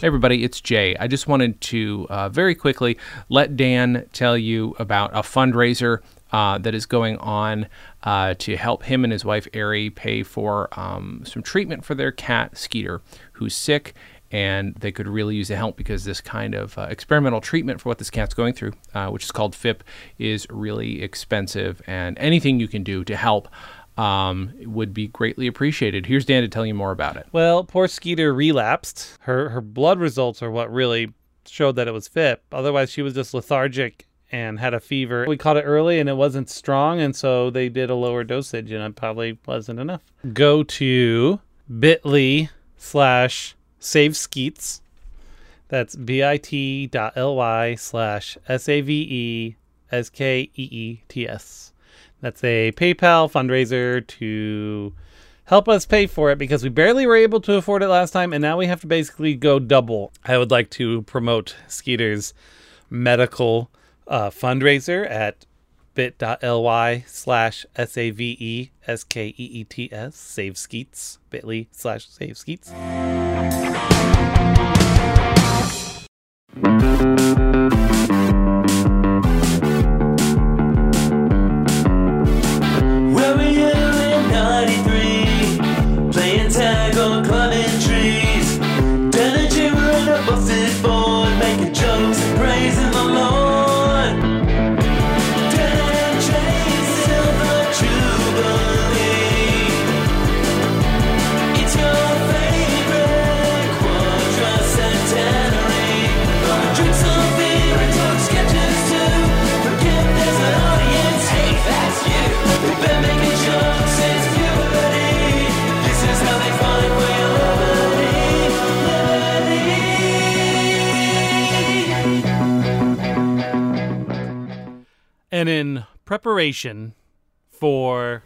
Hey everybody, it's Jay. I just wanted to uh, very quickly let Dan tell you about a fundraiser uh, that is going on uh, to help him and his wife Ari pay for um, some treatment for their cat Skeeter, who's sick. And they could really use the help because this kind of uh, experimental treatment for what this cat's going through, uh, which is called FIP, is really expensive. And anything you can do to help um, would be greatly appreciated. Here's Dan to tell you more about it. Well, poor Skeeter relapsed. Her her blood results are what really showed that it was FIP. Otherwise, she was just lethargic and had a fever. We caught it early and it wasn't strong, and so they did a lower dosage, and it probably wasn't enough. Go to bit.ly slash save skeets. That's bit.ly slash S A V E S K E E T S. That's a PayPal fundraiser to help us pay for it because we barely were able to afford it last time, and now we have to basically go double. I would like to promote Skeeter's medical uh, fundraiser at bit.ly slash S-A-V-E-S-K-E-E-T-S, save skeets, bit.ly slash save skeets. Preparation for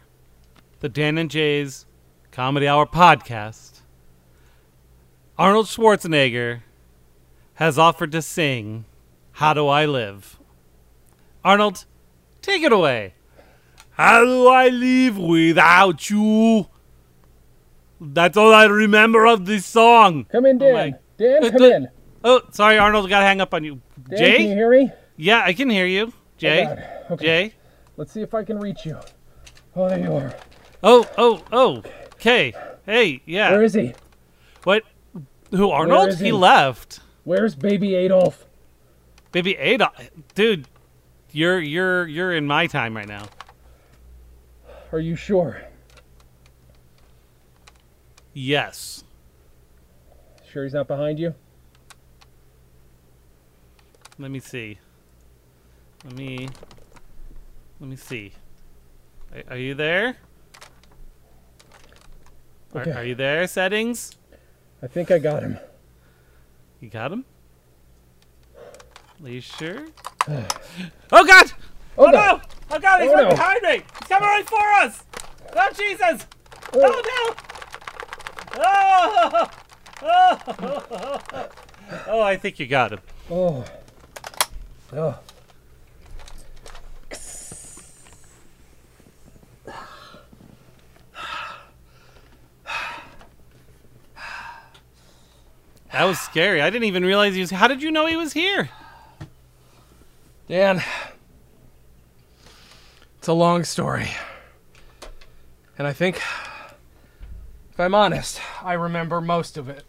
the Dan and Jay's Comedy Hour podcast, Arnold Schwarzenegger has offered to sing How Do I Live? Arnold, take it away. How do I live without you? That's all I remember of this song. Come in, Dan. my- Dan, Uh, come in. Oh, sorry, Arnold. Got to hang up on you. Dan, Jay? can you hear me? Yeah, I can hear you. Jay? God. Okay. Jay? Let's see if I can reach you. Oh, there you are. Oh, oh, oh. Okay. Hey, yeah. Where is he? What? Who, Arnold? He he? left. Where's baby Adolf? Baby Adolf? Dude, you're you're you're in my time right now. Are you sure? Yes. Sure he's not behind you? Let me see. Let me Let me see. Are, are you there? Are, Okay. are you there? Settings? I think I got him. You got him? Are you sure? oh God! Oh, Oh no. no! Oh God! He's Oh, right no. behind me! He's coming right for us! Oh Jesus! Oh, oh no! Oh! Oh! Oh! I think you got him. Oh. Oh. That was scary. I didn't even realize he was. How did you know he was here? Dan. It's a long story. And I think, if I'm honest, I remember most of it.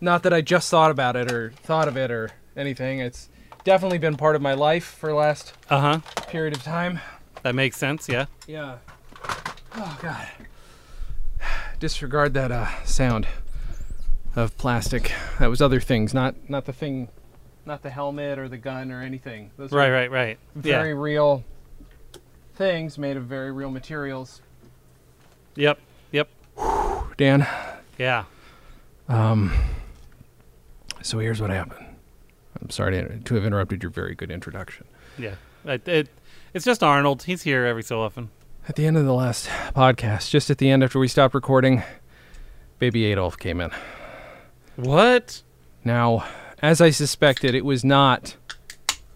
Not that I just thought about it or thought of it or anything. It's definitely been part of my life for the last Uh huh. period of time. That makes sense. Yeah. Yeah. Oh God. Disregard that uh, sound of plastic. That was other things, not not the thing, not the helmet or the gun or anything. Those Right. Right. Right. Very Yeah. real things made of very real materials. Yep. Yep. Dan. Yeah. Um. So here's what happened. I'm sorry to, to have interrupted your very good introduction. Yeah. It, it, it's just Arnold. He's here every so often. At the end of the last podcast, just at the end after we stopped recording, baby Adolf came in. What? Now, as I suspected, it was not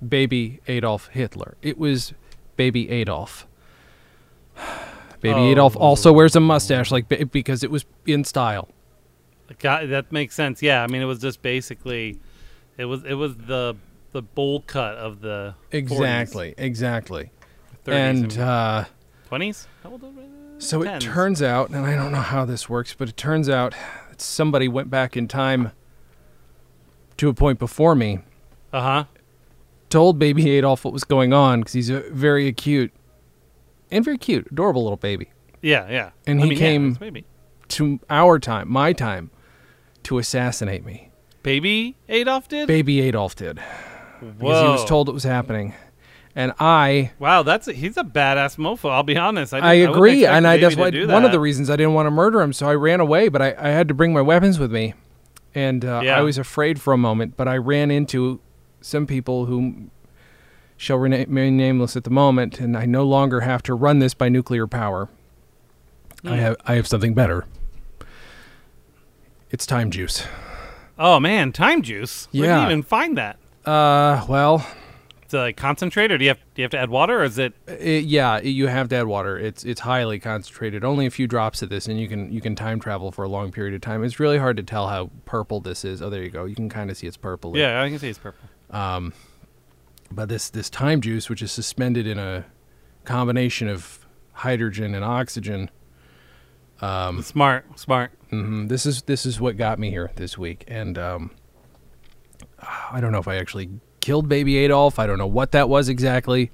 baby Adolf Hitler. It was baby Adolf. Baby Adolf also wears a mustache, like because it was in style. Got, that makes sense. Yeah, I mean, it was just basically, it was it was the the bowl cut of the Exactly, exactly. 40s, 30s, and uh, 20s. How old are we? so it turns out, and I don't know how this works, but it turns out that somebody went back in time to a point before me, Uh huh. told baby Adolf what was going on because he's a very acute and very cute, adorable little baby. Yeah, yeah. And I he mean, came- yeah, To our time, my time, to assassinate me. baby Adolf did. Baby Adolf did Whoa. because he was told it was happening, and I Wow, that's a, he's a badass mofo. I'll be honest. I, I agree, expect and I baby that's to why one of the reasons I didn't want to murder him, so I ran away. But I, I had to bring my weapons with me, and uh, Yeah. I was afraid for a moment. But I ran into some people who shall remain nameless at the moment, and I no longer have to run this by nuclear power. I Hmm. have I have something better. It's time juice. Oh man, time juice. Where Yeah. you even find that? Uh, well, It's a concentrate, or do you have do you have to add water, or is it? It, yeah, you have to add water. It's it's highly concentrated. Only a few drops of this, and you can you can time travel for a long period of time. It's really hard to tell how purple this is. Oh, there you go. You can kind of see it's purple. Yeah, I can see it's purple. Um, But this this time juice, which is suspended in a combination of hydrogen and oxygen, Um, smart, smart. hmm this is this is what got me here this week. And um, I don't know if I actually killed Baby Adolf. I don't know what that was exactly.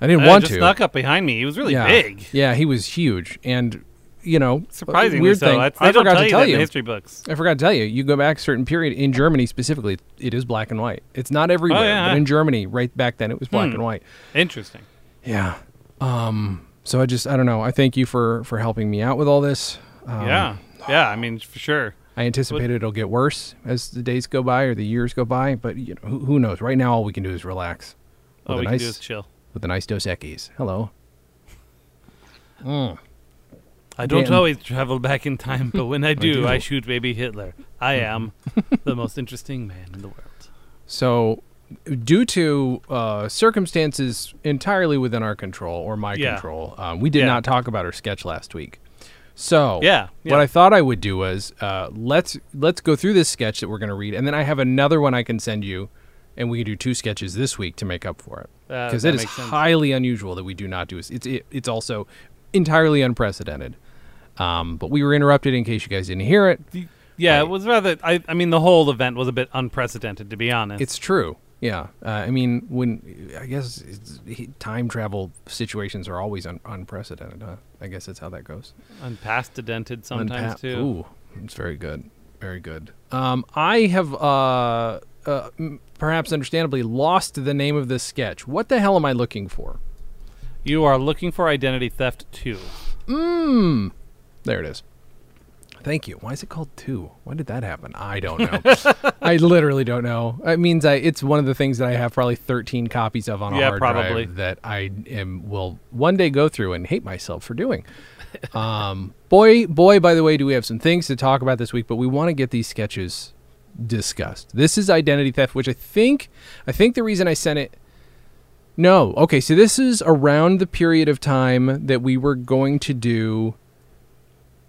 I didn't Uh, want just to. snuck up behind me. He was really yeah. big. Yeah, he was huge, and you know, Surprisingly weird so. thing. That's- I don't forgot tell to tell you. the history books. I forgot to tell you. You go back a certain period in Germany specifically. It is black and white. It's not everywhere, Oh, yeah. but in Germany, right back then, it was black Hmm. and white. Interesting. Yeah. Um. So I just I don't know. I thank you for for helping me out with all this. Um, yeah, yeah. I mean, for sure. I anticipate it'll get worse as the days go by or the years go by, but you know who, who knows? Right now, all we can do is relax. All With we a can do nice- is chill. with a nice Dos Equis. Hello. Mm. I don't Dan. always travel back in time, but when I do, do. I shoot baby Hitler. I am the most interesting man in the world. So, due to uh, circumstances entirely within our control or my Yeah. control, um, we did Yeah. not talk about our sketch last week. So, Yeah, yeah. what I thought I would do was uh, let's let's go through this sketch that we're going to read, and then I have another one I can send you, and we can do two sketches this week to make up for it Uh, because that it is highly unusual that we do not do. It's it, it's also entirely unprecedented. Um, but we were interrupted in case you guys didn't hear it. Yeah, Right. it was rather. I, I mean, the whole event was a bit unprecedented, to be honest. It's true. Yeah. Uh, I mean, when I guess it's, he- time travel situations are always un- unprecedented. Huh? I guess that's how that goes. unprecedented sometimes Unpa- too. Ooh, it's very good. Very good. Um, I have uh, uh, m- perhaps understandably lost the name of this sketch. What the hell am I looking for? You are looking for identity theft too. Mmm. There it is. Thank you. Why is it called two? Why did that happen? I don't know. I literally don't know. It means I. It's one of the things that I have probably 13 copies of on a Yeah, hard probably. drive that I am will one day go through and hate myself for doing. um, boy, boy. By the way, do we have some things to talk about this week? But we want to get these sketches discussed. This is identity theft, which I think. I think the reason I sent it. No. Okay, so this is around the period of time that we were going to do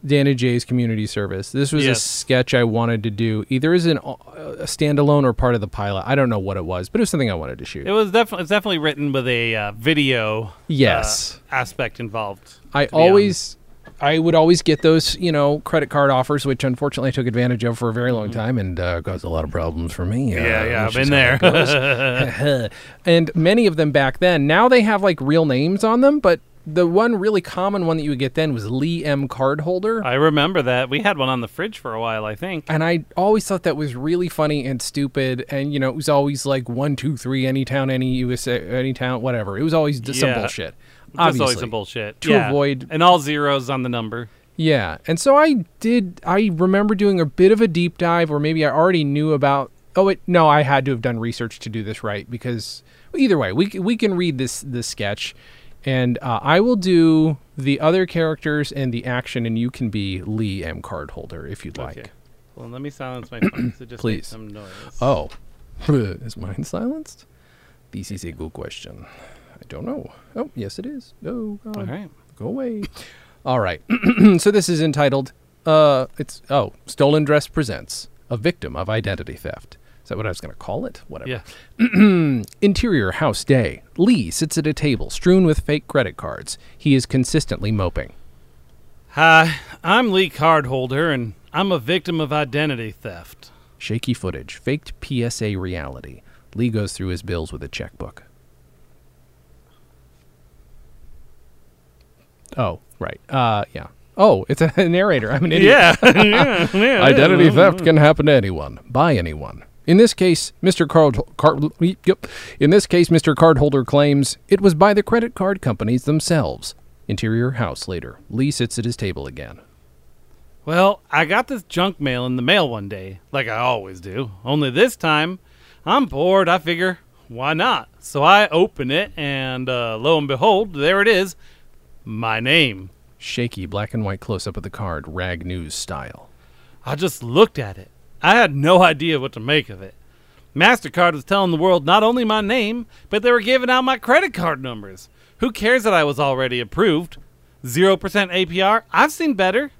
Dan and Jay's community service. This was a sketch I wanted to do, either as an, a standalone or part of the pilot. I don't know what it was, but it was something I wanted to shoot. It was definitely it's definitely written with a uh, video yes. uh, aspect involved. I always, I would always get those, you know, credit card offers, which unfortunately I took advantage of for a very long time and uh, caused a lot of problems for me. Mm-hmm. Yeah, uh, yeah, I've been there. and many of them back then, now they have like real names on them, but the one really common one that you would get then was Lee M. Cardholder. I remember that we had one on the fridge for a while. I think. and I always thought that was really funny and stupid. And you know, it was always like one, two, three, any town, any USA, any town, whatever. It was always just some Yeah. bullshit. Just Obviously, always some bullshit To Yeah. avoid- and all zeros on the number. yeah. And so I did. I remember doing a bit of a deep dive, or maybe I already knew about. Oh wait, no, I had to have done research to do this right because either way, we we can read this this sketch, and uh, I will do the other characters and the action, and you can be Lee M. Cardholder if you'd like. Okay. Well, let me silence my phone. So just Please. some noise. Oh, is mine silenced? This is a good question. I don't know. Oh, yes, it is. Oh, God. all right. Go away. All right. so this is entitled uh, it's oh, stolen dress presents a victim of identity theft. Is that what I was going to call it? Whatever. Yeah. Interior house day. Lee sits at a table strewn with fake credit cards. He is consistently moping. Hi, I'm Lee Cardholder, and I'm a victim of identity theft. Shaky footage, faked PSA reality. Lee goes through his bills with a checkbook. Oh, right. Uh, yeah. Oh, it's a narrator. I'm an idiot. Yeah. yeah, yeah. Identity theft can happen to anyone, by anyone. In this case, Mr. Card, card yep. In this case, Mr. Cardholder claims it was by the credit card companies themselves. Interior house later. Lee sits at his table again. Well, I got this junk mail in the mail one day, like I always do. Only this time, I'm bored. I figure, why not? So I open it, and uh, lo and behold, there it is my name. Shaky black and white close up of the card, rag news style. I just looked at it. I had no idea what to make of it. MasterCard was telling the world not only my name, but they were giving out my credit card numbers. Who cares that I was already approved? 0% APR? I've seen better.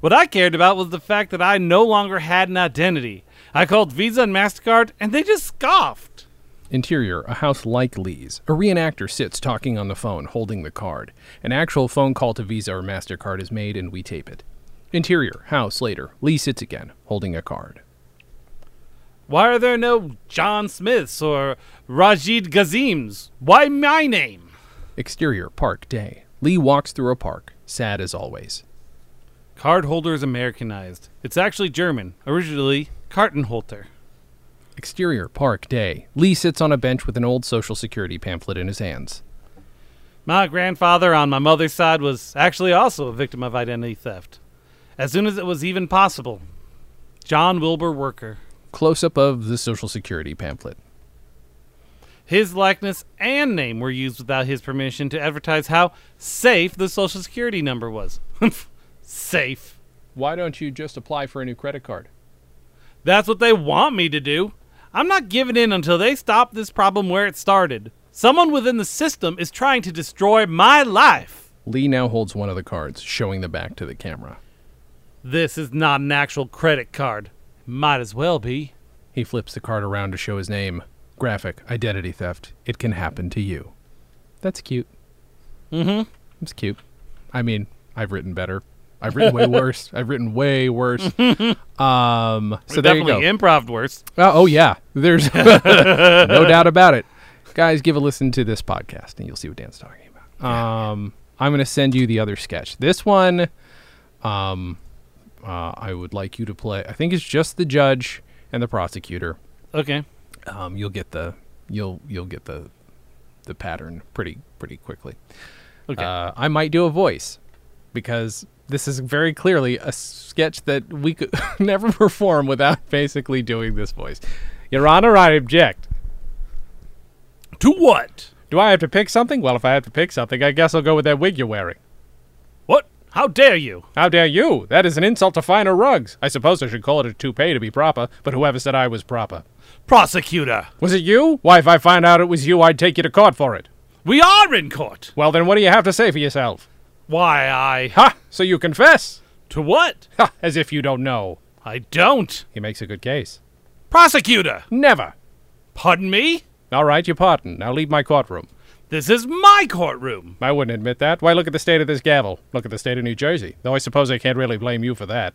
What I cared about was the fact that I no longer had an identity. I called Visa and MasterCard, and they just scoffed. Interior, a house like Lee's. A reenactor sits talking on the phone, holding the card. An actual phone call to Visa or MasterCard is made, and we tape it. Interior, house later. Lee sits again, holding a card. Why are there no John Smiths or Rajid Gazims? Why my name? Exterior, park, day. Lee walks through a park, sad as always. Card holder is Americanized. It's actually German, originally Kartenholter. Exterior, park, day. Lee sits on a bench with an old Social Security pamphlet in his hands. My grandfather on my mother's side was actually also a victim of identity theft. As soon as it was even possible. John Wilbur Worker. Close up of the Social Security pamphlet. His likeness and name were used without his permission to advertise how safe the Social Security number was. safe. Why don't you just apply for a new credit card? That's what they want me to do. I'm not giving in until they stop this problem where it started. Someone within the system is trying to destroy my life. Lee now holds one of the cards, showing the back to the camera. This is not an actual credit card. Might as well be. He flips the card around to show his name. Graphic, identity theft. It can happen to you. That's cute. Mm-hmm. It's cute. I mean, I've written better. I've written way worse. I've written way worse. Um, so there you go. Definitely improv worse. Oh, oh yeah, there's no doubt about it. Guys, give a listen to this podcast, and you'll see what Dan's talking about. Um, I'm going to send you the other sketch. This one, um, uh, I would like you to play. I think it's just the judge and the prosecutor. Okay. Um, you'll get the you'll you'll get the the pattern pretty pretty quickly. Okay. Uh, I might do a voice because this is very clearly a sketch that we could never perform without basically doing this voice. Your Honor, I object. to what? Do I have to pick something? Well, if I have to pick something, I guess I'll go with that wig you're wearing. How dare you? How dare you? That is an insult to finer rugs. I suppose I should call it a toupee to be proper, but whoever said I was proper? Prosecutor. Was it you? Why, if I find out it was you, I'd take you to court for it. We are in court. Well, then what do you have to say for yourself? Why, I. Ha! So you confess? To what? Ha! As if you don't know. I don't. He makes a good case. Prosecutor. Never. Pardon me? All right, you pardon. Now leave my courtroom. This is my courtroom. I wouldn't admit that. Why, look at the state of this gavel. Look at the state of New Jersey. Though I suppose I can't really blame you for that.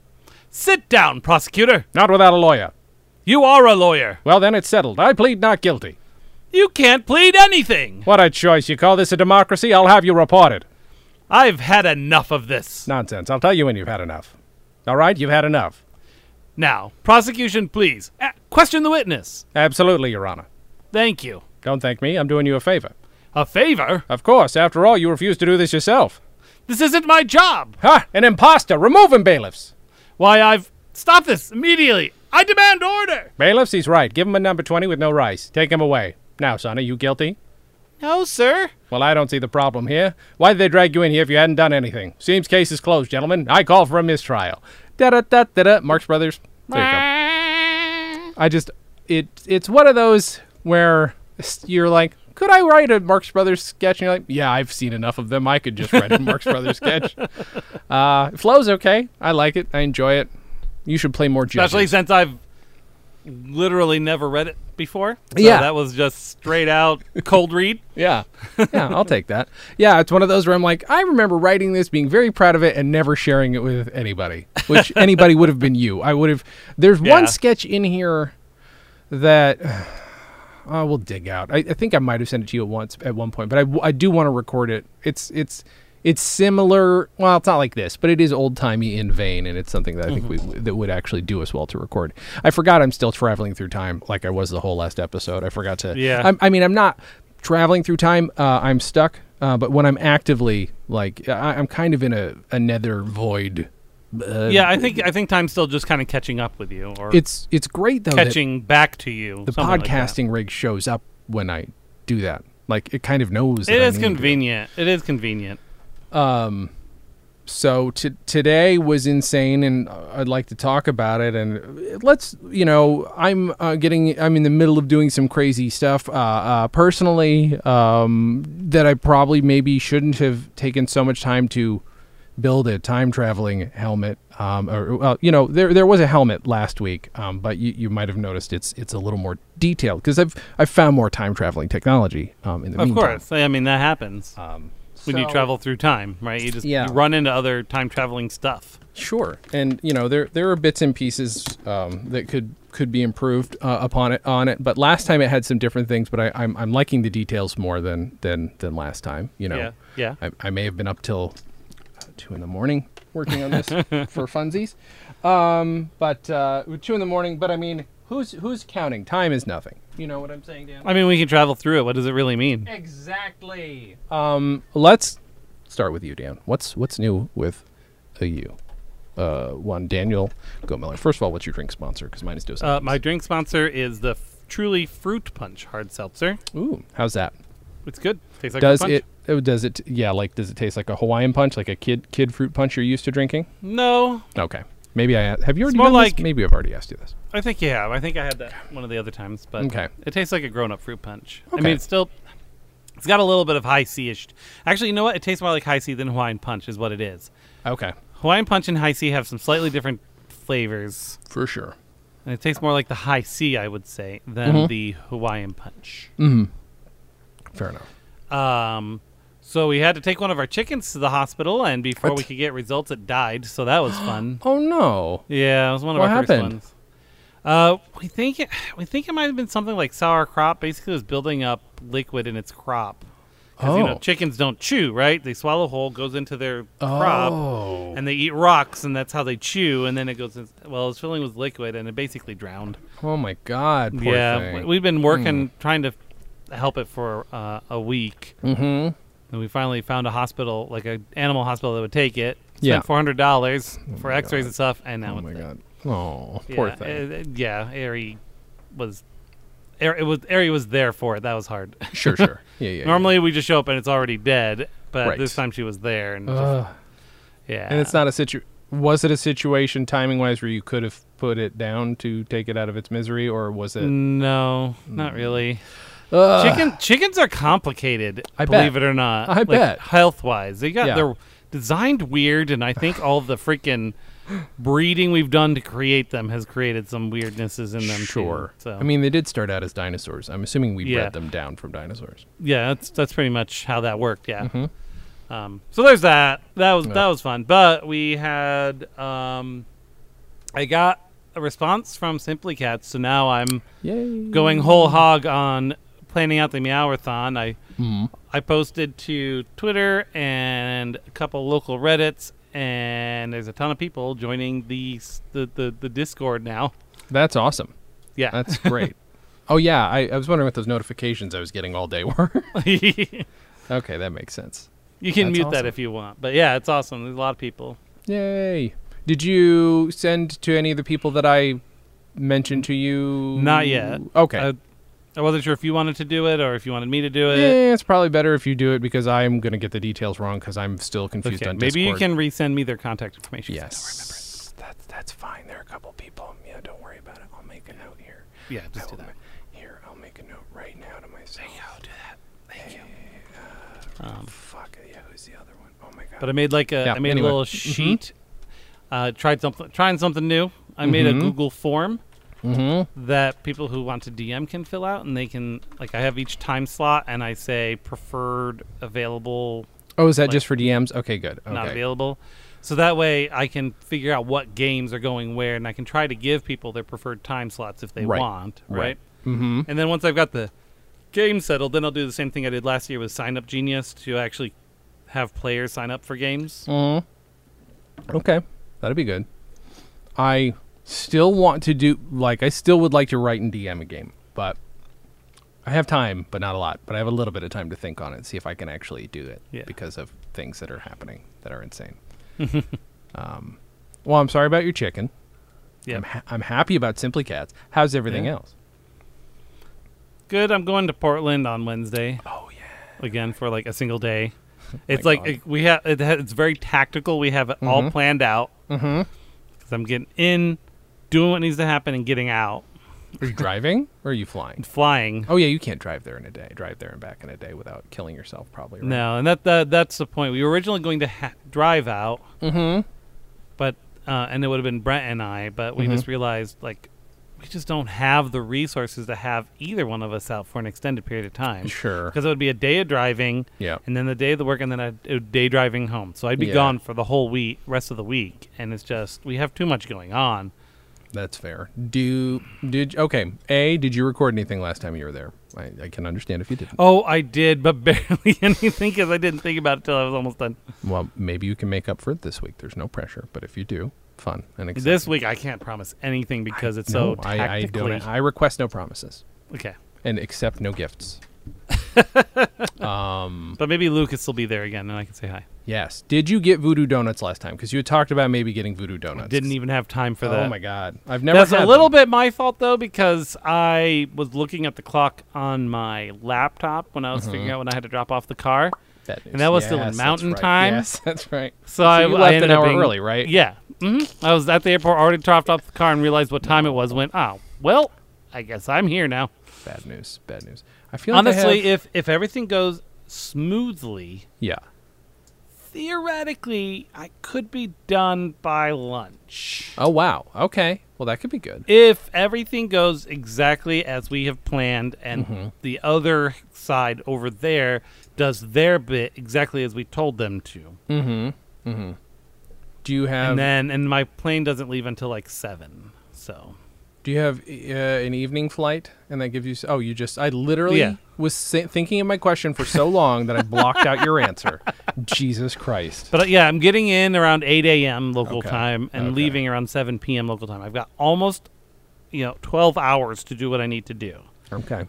Sit down, prosecutor. Not without a lawyer. You are a lawyer. Well, then it's settled. I plead not guilty. You can't plead anything. What a choice. You call this a democracy? I'll have you reported. I've had enough of this. Nonsense. I'll tell you when you've had enough. All right, you've had enough. Now, prosecution, please. Uh, question the witness. Absolutely, Your Honor. Thank you. Don't thank me. I'm doing you a favor. A favor? Of course. After all, you refused to do this yourself. This isn't my job. Ha! An impostor! Remove him, bailiffs! Why, I've. Stop this immediately. I demand order. Bailiffs, he's right. Give him a number 20 with no rice. Take him away. Now, son, are you guilty? No, sir. Well, I don't see the problem here. Why did they drag you in here if you hadn't done anything? Seems case is closed, gentlemen. I call for a mistrial. Da da da da da. Marx Brothers. There you go. I just it it's one of those where you're like, could I write a Marx Brothers sketch? And you're like, yeah, I've seen enough of them. I could just write a Marx Brothers sketch. Uh, it flows okay. I like it. I enjoy it. You should play more judges. Especially since I've literally never read it before. So Yeah. that was just straight out cold read. Yeah. Yeah, I'll take that. Yeah, it's one of those where I'm like, I remember writing this, being very proud of it, and never sharing it with anybody, which anybody would have been you. I would have. There's Yeah. one sketch in here that. Uh, we'll dig out. I, I think I might have sent it to you at once at one point, but I, I do want to record it. It's it's it's similar. Well, it's not like this, but it is old timey in vein, and it's something that I think we, that would actually do us well to record. I forgot I'm still traveling through time, like I was the whole last episode. I forgot to. Yeah. I'm, I mean, I'm not traveling through time. Uh, I'm stuck. Uh, but when I'm actively like, I, I'm kind of in a, a nether void. Uh, yeah, I think I think time's still just kind of catching up with you, or it's it's great though. catching back to you. the something like podcasting rig shows up when I do that. Like it kind of knows. It is convenient. It is convenient. Um, so t- today was insane, and I'd like to talk about it. And let's, you know, I'm uh, getting, I'm in the middle of doing some crazy stuff uh, uh, personally um, that I probably maybe shouldn't have taken so much time to build a time traveling helmet. Um, or well, you know, there there was a helmet last week, um, but you, you might have noticed it's it's a little more detailed because I've I've found more time traveling technology um, in the Of meantime. course. I mean that happens Um, when you travel through time, right? You just Yeah. you run into other time traveling stuff. Sure, and you know there there are bits and pieces um, that could could be improved uh, upon it on it. But last time it had some different things, but I, I'm I'm liking the details more than than than last time. You know, Yeah. Yeah. I, I may have been up till two in the morning working on this for funsies, um, but uh, two in the morning. But I mean, who's who's counting? Time is nothing. You know what I'm saying, Dan? I mean, we can travel through it. What does it really mean? Exactly. Um, let's start with you, Dan. What's what's new with a you? Uh, one Daniel Go Miller. First of all, what's your drink sponsor? Because mine is Dos Uh, my drink sponsor is the f- Truly Fruit Punch hard seltzer. Ooh, how's that? It's good. Tastes like does it? Oh, does it? Yeah, like does it taste like a Hawaiian punch, like a kid kid fruit punch you're used to drinking? No, Okay, maybe I have you already more done like- this? Maybe I've already asked you this. I think you have. I think I had that one of the other times, but Okay. it tastes like a grown-up fruit punch. I mean, it's still. It's got a little bit of Hi-C-ish. Actually, you know what? It tastes more like Hi-C than Hawaiian Punch, is what it is. Okay, Hawaiian Punch and Hi-C have some slightly different flavors, for sure. and it tastes more like the Hi-C, I would say, than Mhm. the Hawaiian Punch. Mm-hmm. Fair enough. Um, so we had to take one of our chickens to the hospital, and before we could get results, it died. So that was fun. Oh no. Yeah, it was one of What our happened? first ones. Uh, we think it, we think it might have been something like sour crop. Basically, it was building up liquid in its crop. 'Cause, you know, Oh. chickens don't chew, right? They swallow whole, goes into their crop, Oh. and they eat rocks, and that's how they chew. And then it goes. In, well, it's filling with liquid, and it basically drowned. Oh my God. Yeah, thing. we've been working trying to help it for uh, a week, mm-hmm. and we finally found a hospital, like an animal hospital that would take it. Spent Yeah. four hundred dollars for X-rays God. and stuff, and now Oh it's my dead. God. Oh, poor yeah, thing. uh, yeah, Ari was. Ari, it was Ari was there for it. That was hard. sure, sure. Yeah, yeah. yeah. Normally we just show up and it's already dead, but Right. this time she was there and just- yeah. And it's not a situ. Was it a situation timing wise where you could have put it down to take it out of its misery, or was it? No, not really. Ugh. Chicken chickens are complicated. I believe bet. it or not. I like, bet. Health wise, they got Yeah. they're designed weird, and I think all the freaking breeding we've done to create them has created some weirdnesses in them. too. Sure. So I mean, they did start out as dinosaurs. I'm assuming we Yeah. bred them down from dinosaurs. yeah, that's that's pretty much how that worked. Yeah. Mhm. Um, so there's that. That was Yeah. that was fun. But we had um, I got a response from Simply Cats, so now I'm Yay. going whole hog on planning out the Meowathon. I Mhm. I posted to Twitter and a couple local Reddits, and there's a ton of people joining the the the, the Discord now. That's awesome. Yeah, That's great. oh yeah, I, I was wondering what those notifications I was getting all day were. okay, that makes sense. You can That's mute that if you want. But yeah, it's awesome. There's a lot of people. Yay! Did you send to any of the people that I mentioned to you? Not yet. Okay. Uh, I wasn't sure if you wanted to do it or if you wanted me to do it. yeah, it's probably better if you do it because I'm going to get the details wrong because I'm still confused Okay, on maybe you can resend me their contact information. 'cause I don't remember. Yes. That's, That's fine. There are a couple people. Yeah, don't worry about it. I'll make a note here. Yeah, just do that. ma- Here, I'll make a note right now to myself. I'll do that. Thank you. Um, Fuck yeah, who's the other one? Oh my god. But I made like a I Yeah, I made anyway. a little sheet. Uh, tried something, trying something new. I made a Mhm. Google form mm-hmm. that people who want to DM can fill out, and they can like I have each time slot, and I say preferred, available, Oh, is that like- just for DMs? Okay, good. Okay. not available. So that way I can figure out what games are going where, and I can try to give people their preferred time slots if they Right. want, Right. right? Mm-hmm. And then once I've got the game settled, then I'll do the same thing I did last year with Sign Up Genius to actually have players sign up for games. Mm-hmm. Okay, that'd be good. I still want to do like I still would like to write and DM a game, but I have time, but not a lot. But I have a little bit of time to think on it, see if I can actually do it Yeah. because of things that are happening that are insane. um, well, I'm sorry about your chicken. Yeah. I'm, ha- I'm happy about Simply Cats. How's everything Yeah. else? Good. I'm going to Portland on Wednesday Oh yeah. again for like a single day. It's like it, we have it, ha- it's very tactical. We have it all Mhm. planned out Mm-hmm. because I'm getting in, doing what needs to happen, and getting out, Are you driving or are you flying? flying. Oh yeah, you can't drive there in a day. Drive there and back in a day without killing yourself, probably. Right? No, and that, that that's the point. We were originally going to ha- drive out, Mm-hmm. but uh, and it would have been Brent and I, but we Mhm. just realized like we just don't have the resources to have either one of us out for an extended period of time. Sure. Because it would be a day of driving, Yeah. and then the day of the work, and then a, a day driving home. So I'd be Yeah. gone for the whole week, rest of the week, and it's just we have too much going on. That's fair. Do did okay? A did you record anything last time you were there? I, I can understand if you didn't. Oh, I did, but barely anything because I didn't think about it till I was almost done. Well, maybe you can make up for it this week. There's no pressure, but if you do, fun and exciting. This week I can't promise anything because it's so no, I, I don't. I request no promises okay, and accept no gifts. Um. but maybe Lucas will be there again, and I can say hi. Yes. Did you get voodoo donuts last time? Because you had talked about maybe getting voodoo donuts. Didn't even have time for that. oh my god! I've never. That's a little them. bit my fault though because I was looking at the clock on my laptop when I was figuring out when I had to drop off the car. Bad news. and that was still in mountain right. time. Yes, that's right. So, I, you I left ended an hour being- early, right? Yeah, hmm I was at the airport, already dropped off the car, and realized what time it was. Went, oh well, I guess I'm here now. Bad news. Bad news. I feel like Honestly, have- if if everything goes smoothly, yeah. theoretically, I could be done by lunch. Oh wow. Okay. Well, that could be good. If everything goes exactly as we have planned, and Mm-hmm. the other side over there does their bit exactly as we told them to, Mm-hmm. Mm-hmm. Do you have and then and my plane doesn't leave until like seven. So Do you have uh, an evening flight, and that gives you? Oh, you just I literally Yeah. was thinking of my question for so long that I blocked out your answer. Jesus Christ! But uh, yeah, I'm getting in around 8 a.m. local Okay. time and Okay. leaving around 7 p.m. local time. I've got almost, you know, 12 hours to do what I need to do. Okay.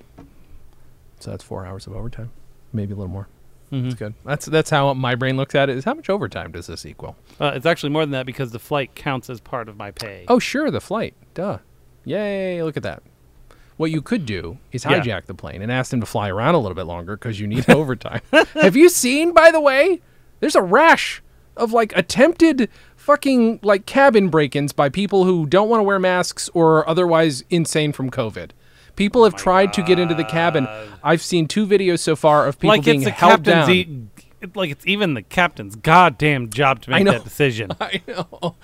So that's four hours of overtime, maybe a little more. Mhm. That's good. That's that's how my brain looks at it. Is how much overtime does this equal? Uh, it's actually more than that because the flight counts as part of my pay. Oh, sure, the flight. Duh. Yay! Look at that. What you could do is Yeah. hijack the plane and ask them to fly around a little bit longer because you need overtime. Have you seen, by the way? There's a rash of like attempted fucking like cabin break-ins by people who don't want to wear masks or are otherwise insane from COVID. People have tried to get into the cabin. I've seen two videos so far of people like being held down. It- like it's even the captain's goddamn job to make that decision. I know.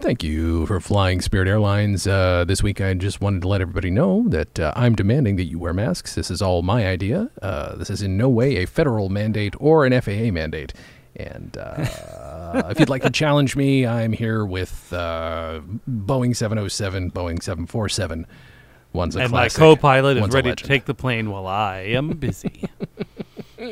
Thank you for flying Spirit Airlines. Uh, this week, I just wanted to let everybody know that uh, I'm demanding that you wear masks. This is all my idea. Uh, this is in no way a federal mandate or an FAA mandate. And uh, if you'd like to challenge me, I'm here with uh, Boeing 707, Boeing 747. One's a and my co-pilot is ready to take the plane while I am busy.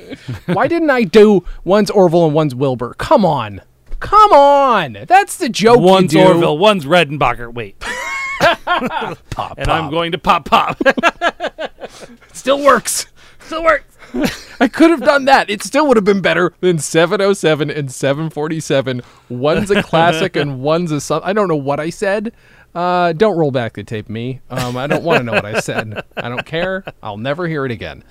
Why didn't I do one's Orville and one's Wilbur? Come on. Come on. That's the joke. one's. Orville, one's Redenbacher. Wait, Pop, and I'm going to pop pop. Still works. Still works. I could have done that. It still would have been better than 707 and 747. One's a classic and one's a. I don't know what I said. Uh, don't roll back the tape, me. Um, I don't want to know what I said. I don't care. I'll never hear it again.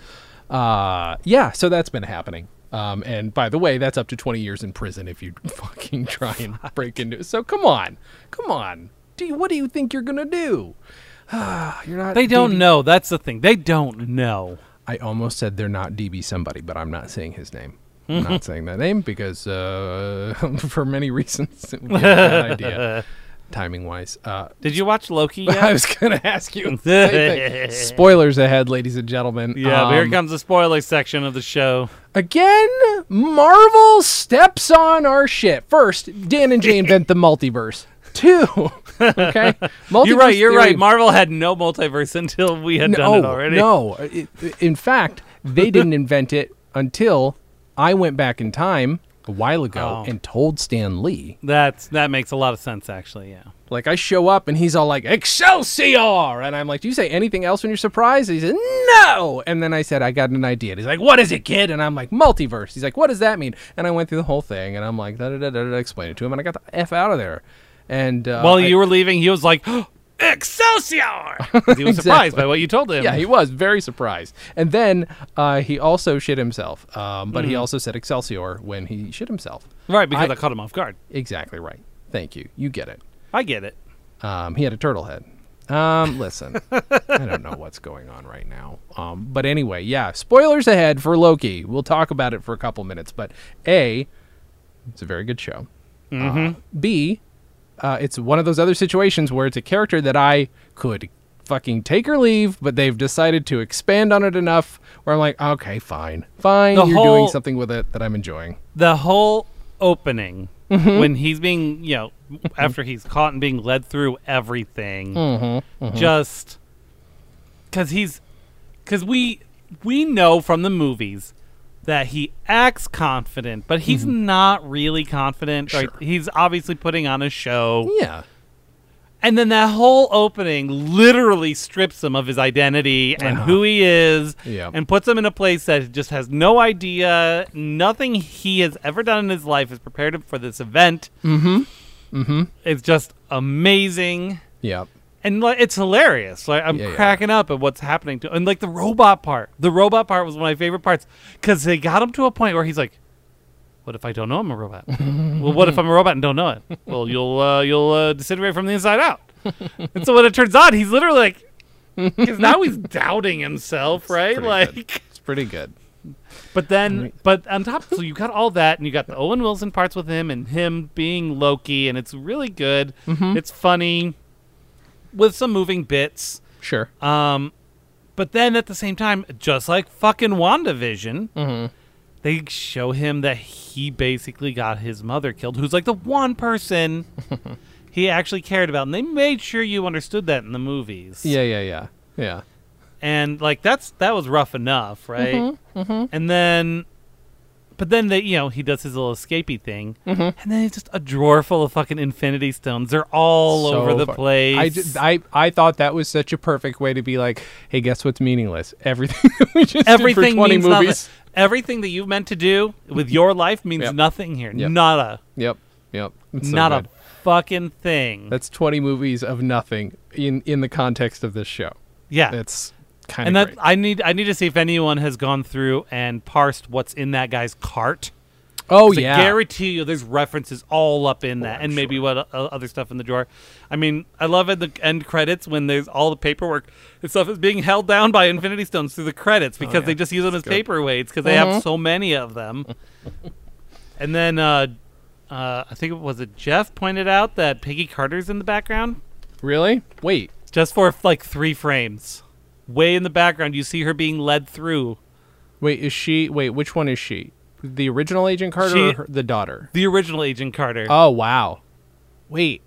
Uh, yeah, so that's been happening. Um, and by the way, that's up to 20 years in prison if you fucking try and break into it. So come on. Come on. do you, what do you think you're gonna do? you're not. They don't DB know. That's the thing. They don't know. I almost said they're not DB somebody, but I'm not saying his name. I'm not saying that name because uh, for many reasons it would be a bad idea, timing wise. Uh, Did you watch Loki I was gonna ask you. the same thing. Spoilers ahead, ladies and gentlemen. yeah, but here Um, comes the spoiler section of the show. Again, Marvel steps on our shit. First, Dan and Jay invent the multiverse. Two, okay, multiverse You're right. You're theory- right. Marvel had no multiverse until we had done it already. No, it- in fact, they didn't invent it until I went back in time a while ago Oh. and told Stan Lee. That's that makes a lot of sense, actually. Yeah. Like I show up and he's all like Excelsior, and I'm like, "Do you say anything else when you're surprised?" He said, "No," and then I said, "I got an idea." And he's like, "What is it, kid?" And I'm like, "Multiverse." He's like, "What does that mean?" And I went through the whole thing, and I'm like, "Da da da da." da explain it to him, and I got the f out of there. And uh, While I- you were leaving, he was like, "Excelsior!" 'Cause He was surprised by what you told him. Yeah, he was very surprised. And then uh, he also shit himself. Um, but Mm-hmm. he also said Excelsior when he shit himself. right, because I- I, caught him off guard. Exactly right. Thank you. You get it. I get it. Um, he had a turtle head. Um, listen, I don't know what's going on right now. Um, but anyway, yeah, spoilers ahead for Loki. We'll talk about it for a couple minutes. But A, it's a very good show. Uh, B, uh, it's one of those other situations where it's a character that I could fucking take or leave, but they've decided to expand on it enough where I'm like, okay, fine, fine. The You're doing something with it that I'm enjoying. The whole opening Mm-hmm. when he's being, you know, after he's caught and being led through everything, Mm-hmm. just because he's, because we we know from the movies that he acts confident, but he's not really confident. Mm-hmm. Sure. He's obviously putting on a show. Yeah. And then that whole opening literally strips him of his identity and Uh-huh. who he is Yeah. and puts him in a place that just has no idea. Nothing he has ever done in his life has prepared him for this event. Mm-hmm. Mm-hmm. It's just amazing. Yeah. And like it's hilarious. Like I'm Yeah, yeah. cracking up at what's happening to and like the robot part. The robot part was one of my favorite parts because they got him to a point where he's like, "What if I don't know I'm a robot? well, what if I'm a robot and don't know it? Well, you'll uh, you'll uh, disintegrate from the inside out." and so when it turns out, he's literally like, because now he's doubting himself, right? pretty Like, good. It's pretty good. but then, but on top, of so you got all that, and you got the Owen Wilson parts with him, and him being Loki, and it's really good. Mm-hmm. It's funny with some moving bits. Sure. Um, but then at the same time, just like fucking WandaVision, Mm-hmm. they show him that he basically got his mother killed, who's like the one person he actually cared about, and they made sure you understood that in the movies. Yeah, yeah, yeah. Yeah. and like that's that was rough enough, right? Mm-hmm, And then, but then they, you know, he does his little escapey thing, Mm-hmm. and then it's just a drawer full of fucking Infinity Stones. They're all So over the fu- place. I, ju- I, I thought that was such a perfect way to be like, hey, guess what's meaningless? Everything that we just everything did for 20 means movies. nothing. Everything that you meant to do with your life means Yep. nothing here. Yep. Nada. Yep. Yep. It's so not good. a fucking thing. That's 20 movies of nothing in, in the context of this show. yeah. It's kind and that great. I need I need to see if anyone has gone through and parsed what's in that guy's cart. Oh yeah. I guarantee you there's references all up in that, I'm and maybe what uh, other stuff in the drawer. I mean, I love at the end credits when there's all the paperwork and stuff is being held down by Infinity Stones through the credits because Oh, yeah. they just use them as good. paperweights because they Mhm. have so many of them. and then uh, uh, I think it was it Jeff pointed out that Peggy Carter's in the background Really? Wait. just for like three frames. Way in the background, you see her being led through. Wait, is she. Wait, which one is she? The original Agent Carter She- or her, the daughter? The original Agent Carter. Oh, wow. Wait.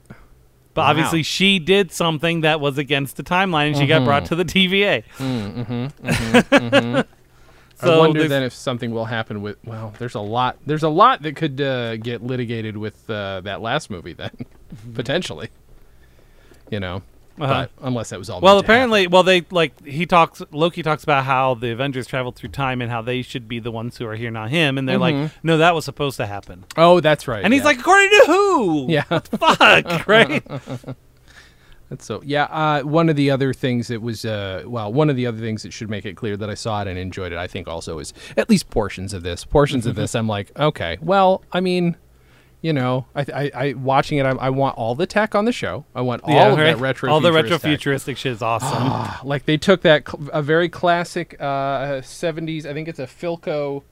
But Wow. obviously, she did something that was against the timeline, and she got mm-hmm. brought to the TVA. Mm-hmm, mm-hmm, so I wonder then if something will happen with. Well, there's a lot. There's a lot that could uh, get litigated with uh, that last movie. Then potentially, you know. Uh-huh. But unless that was all. well, meant to happen. apparently, well, they like he talks. Loki talks about how the Avengers traveled through time and how they should be the ones who are here, not him. And they're like, no, that was supposed to happen. Oh, that's right. And he's like, according to who? Yeah. fuck, right? That's so yeah. Uh, one of the other things that was uh, well, one of the other things that should make it clear that I saw it and enjoyed it. I think also is at least portions of this. Portions of this, I'm like, okay, well, I mean, You know, I, I, I watching it. I, I want all the tech on the show. I want all Yeah, of right? that retro. All the retro tech. futuristic shit is awesome. Ah, like they took that cl- a very classic uh, 70s. I think it's a Philco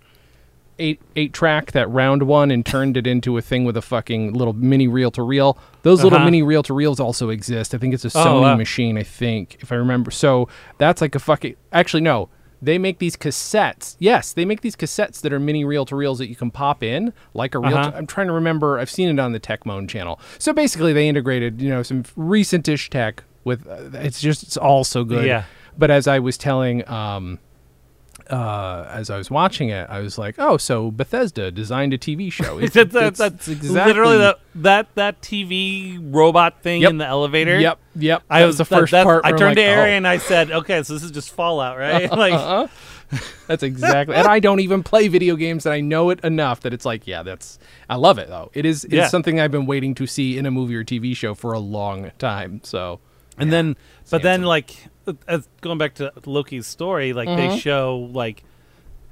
eight eight track that round one and turned it into a thing with a fucking little mini reel to reel. Those little Uh-huh. mini reel to reels also exist. I think it's a Oh, Sony wow. machine. I think if I remember. So that's like a fucking. Actually, no. They make these cassettes. Yes, they make these cassettes that are mini reel to reels that you can pop in, like a reel. Uh-huh. To, I'm trying to remember. I've seen it on the Techmoan channel. So basically, they integrated, you know, some recentish tech with. Uh, it's just it's all so good. Yeah. But as I was telling, um, uh, as I was watching it, I was like, oh, so Bethesda designed a TV show. It's, That- that- it's- that's exactly literally that that that TV robot thing Yep. in the elevator. Yep, yep. I That was the first that's- part. I turned like, to Ari oh. and I said, "Okay, so this is just Fallout, right?" like, Uh-uh. That's exactly. and I don't even play video games, and I know it enough that it's like, yeah, that's. I love it though. It is. It's Yeah. something I've been waiting to see in a movie or TV show for a long time. So. And then, but then, handsome. like, as going back to Loki's story, like Mm-hmm. they show like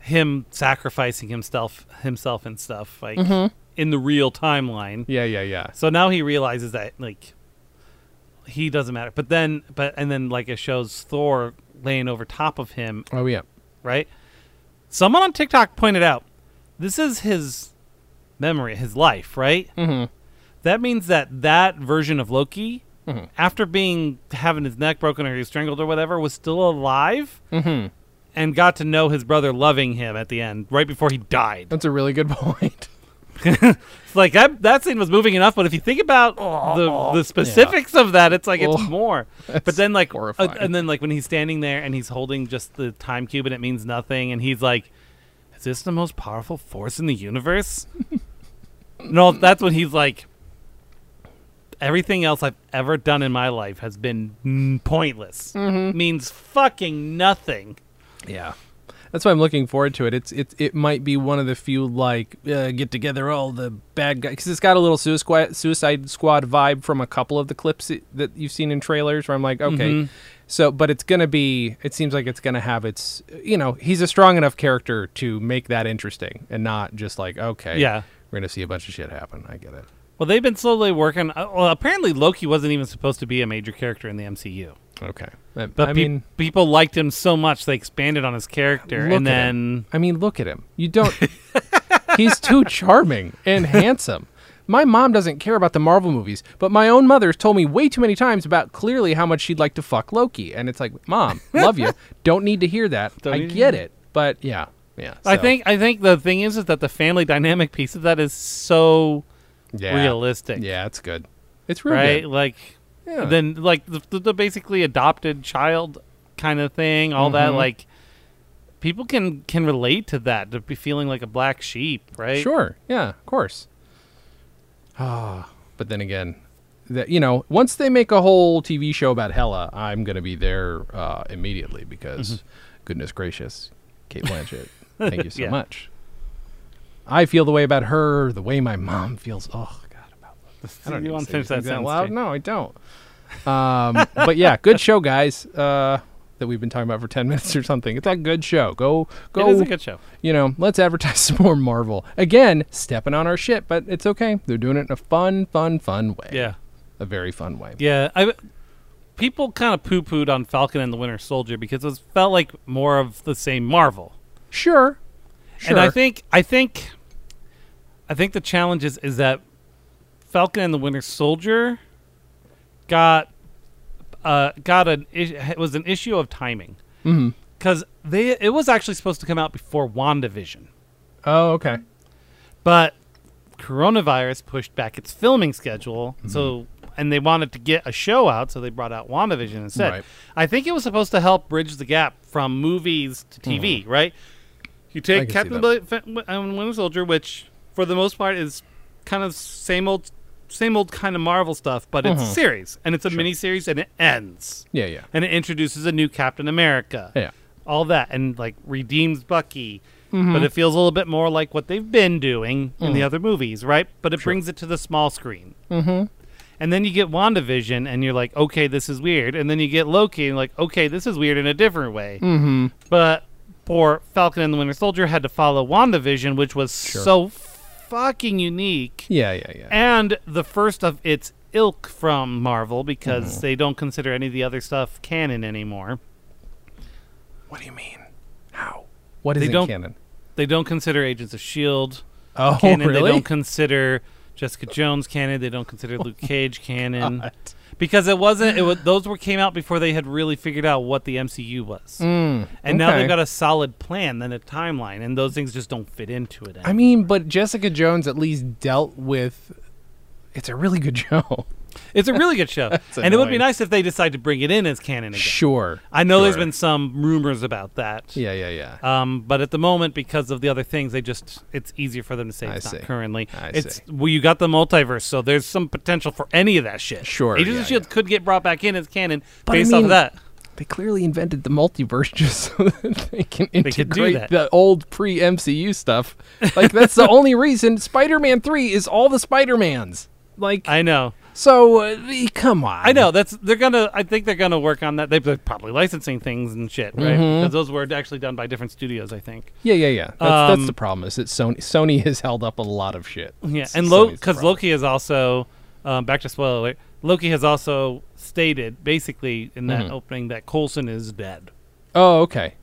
him sacrificing himself, himself and stuff, like Mm-hmm. in the real timeline. Yeah, yeah, yeah. So now he realizes that like he doesn't matter. But then, but and then like it shows Thor laying over top of him Oh yeah. right? Someone on TikTok pointed out this is his memory, his life, right? Mhm. That means that that version of Loki, Mhm. after being having his neck broken or he was strangled or whatever, was still alive Mm-hmm. and got to know his brother loving him at the end, right before he died. That's a really good point. It's like that that scene was moving enough, but if you think about the the specifics of that, it's like it's Oh, more. But then like uh, and then like when he's standing there and he's holding just the time cube and it means nothing, and he's like, "Is this the most powerful force in the universe?" no, that's when he's like. Everything else I've ever done in my life has been pointless. Means fucking nothing. Yeah. That's why I'm looking forward to it. It's it it might be one of the few like uh, get together all the bad guys because it's got a little Suicide Squad, Suicide Squad vibe from a couple of the clips i- that you've seen in trailers. Where I'm like, okay, Mhm. so but it's gonna be. It seems like it's gonna have its. You know, he's a strong enough character to make that interesting and not just like okay, Yeah. we're gonna see a bunch of shit happen. I get it. Well, they've been slowly working. uh, Well, apparently Loki wasn't even supposed to be a major character in the MCU. Okay, but, But I pe- mean, people liked him so much they expanded on his character, and then I mean, look at him. You don't. he's too charming and handsome. My mom doesn't care about the Marvel movies, but my own mother's told me way too many times about clearly how much she'd like to fuck Loki, and it's like, mom, love you. Don't need to hear that. Don't I get it, but yeah, yeah. I think I think the thing is is that the family dynamic piece of that is so yeah, realistic, Yeah, it's good. It's real right? good. Like Yeah. then like the, the, the basically adopted child kind of thing, all that Mhm. like people can can relate to that to be feeling like a black sheep, right? Sure. Yeah, of course. Ah, but then again, that you know, once they make a whole TV show about Hela, I'm gonna be there uh, immediately because, goodness gracious, Cate Blanchett, thank you so Yeah. much. I feel the way about her, the way my mom feels. Oh God, about I don't you want to finish that sentence? loud. Jay? No, I don't. Um, but yeah, good show, guys. Uh, that we've been talking about for ten minutes or something. It's a good show. Go, go It is a good show. you know, let's advertise some more Marvel. Again, stepping on our shit, but it's okay. They're doing it in a fun, fun, fun way. Yeah. A very fun way. Yeah, I people kind of poo pooed on Falcon and the Winter Soldier because it felt like more of the same Marvel. Sure. Sure. And I think I think I think the challenge is, is that Falcon and the Winter Soldier got uh got an it was an issue of timing because they it was actually supposed to come out before WandaVision, Oh, okay. but coronavirus pushed back its filming schedule. Mm-hmm. So and they wanted to get a show out, so they brought out WandaVision instead. Right. I think it was supposed to help bridge the gap from movies to TV, right? You Mm-hmm. Take Captain. And Winter Soldier, which for the most part is kind of same old, same old kind of Marvel stuff, but it's a Mhm. series and it's a mini series and it ends Yeah, yeah. and it introduces a new Captain America, Yeah. all that, and like redeems Bucky. Mm-hmm. But it feels a little bit more like what they've been doing in Mm. the other movies, right? But it brings it to the small screen. Mm-hmm. And then you get WandaVision, and you're like, okay, this is weird. And then you get Loki, and like, okay, this is weird in a different way. Mm-hmm. But for Falcon and the Winter Soldier, had to follow WandaVision, which was Sure. so fucking unique Yeah, yeah, yeah. and the first of its ilk from Marvel because Mm-hmm. they don't consider any of the other stuff canon anymore. what do you mean? How? What is They don't- canon? They don't consider Agents of Shield Oh, canon. really? They don't consider Jessica Jones canon. They don't consider Luke Cage canon God. Because it wasn't. It was those were came out before they had really figured out what the MCU was, Mm, and now they've got a solid plan and a timeline, and those things just don't fit into it. I mean, but Jessica Jones at least dealt with. It's a really good show. It's a really good show, and it would be nice if they decide to bring it in as canon again. Sure. I know there's been some rumors about that. Yeah, yeah, yeah. Um, but at the moment, because of the other things, they just it's easier for them to say I it's see. not currently. I it's see. well, you got the multiverse, so there's some potential for any of that shit. Sure, Agents yeah, of Shield yeah. could get brought back in as canon But I based off of that. They clearly invented the multiverse just so that they can integrate that. the old pre MCU stuff. Like that's the only reason Spider Man Three is all the Spider Mans. Like I know, so, uh, come on. I know. That's they're gonna. I think they're gonna work on that. They- They're probably licensing things and shit, right? Mhm. Because those were actually done by different studios, I think. Yeah, yeah, yeah. That's, that's Um, the problem. Is that Sony Sony has held up a lot of shit. Yeah, and Sony's Lo because problem. Loki is also um, back to spoiler alert. Loki has also stated basically in that Mhm. opening that Coulson is dead. Oh, okay.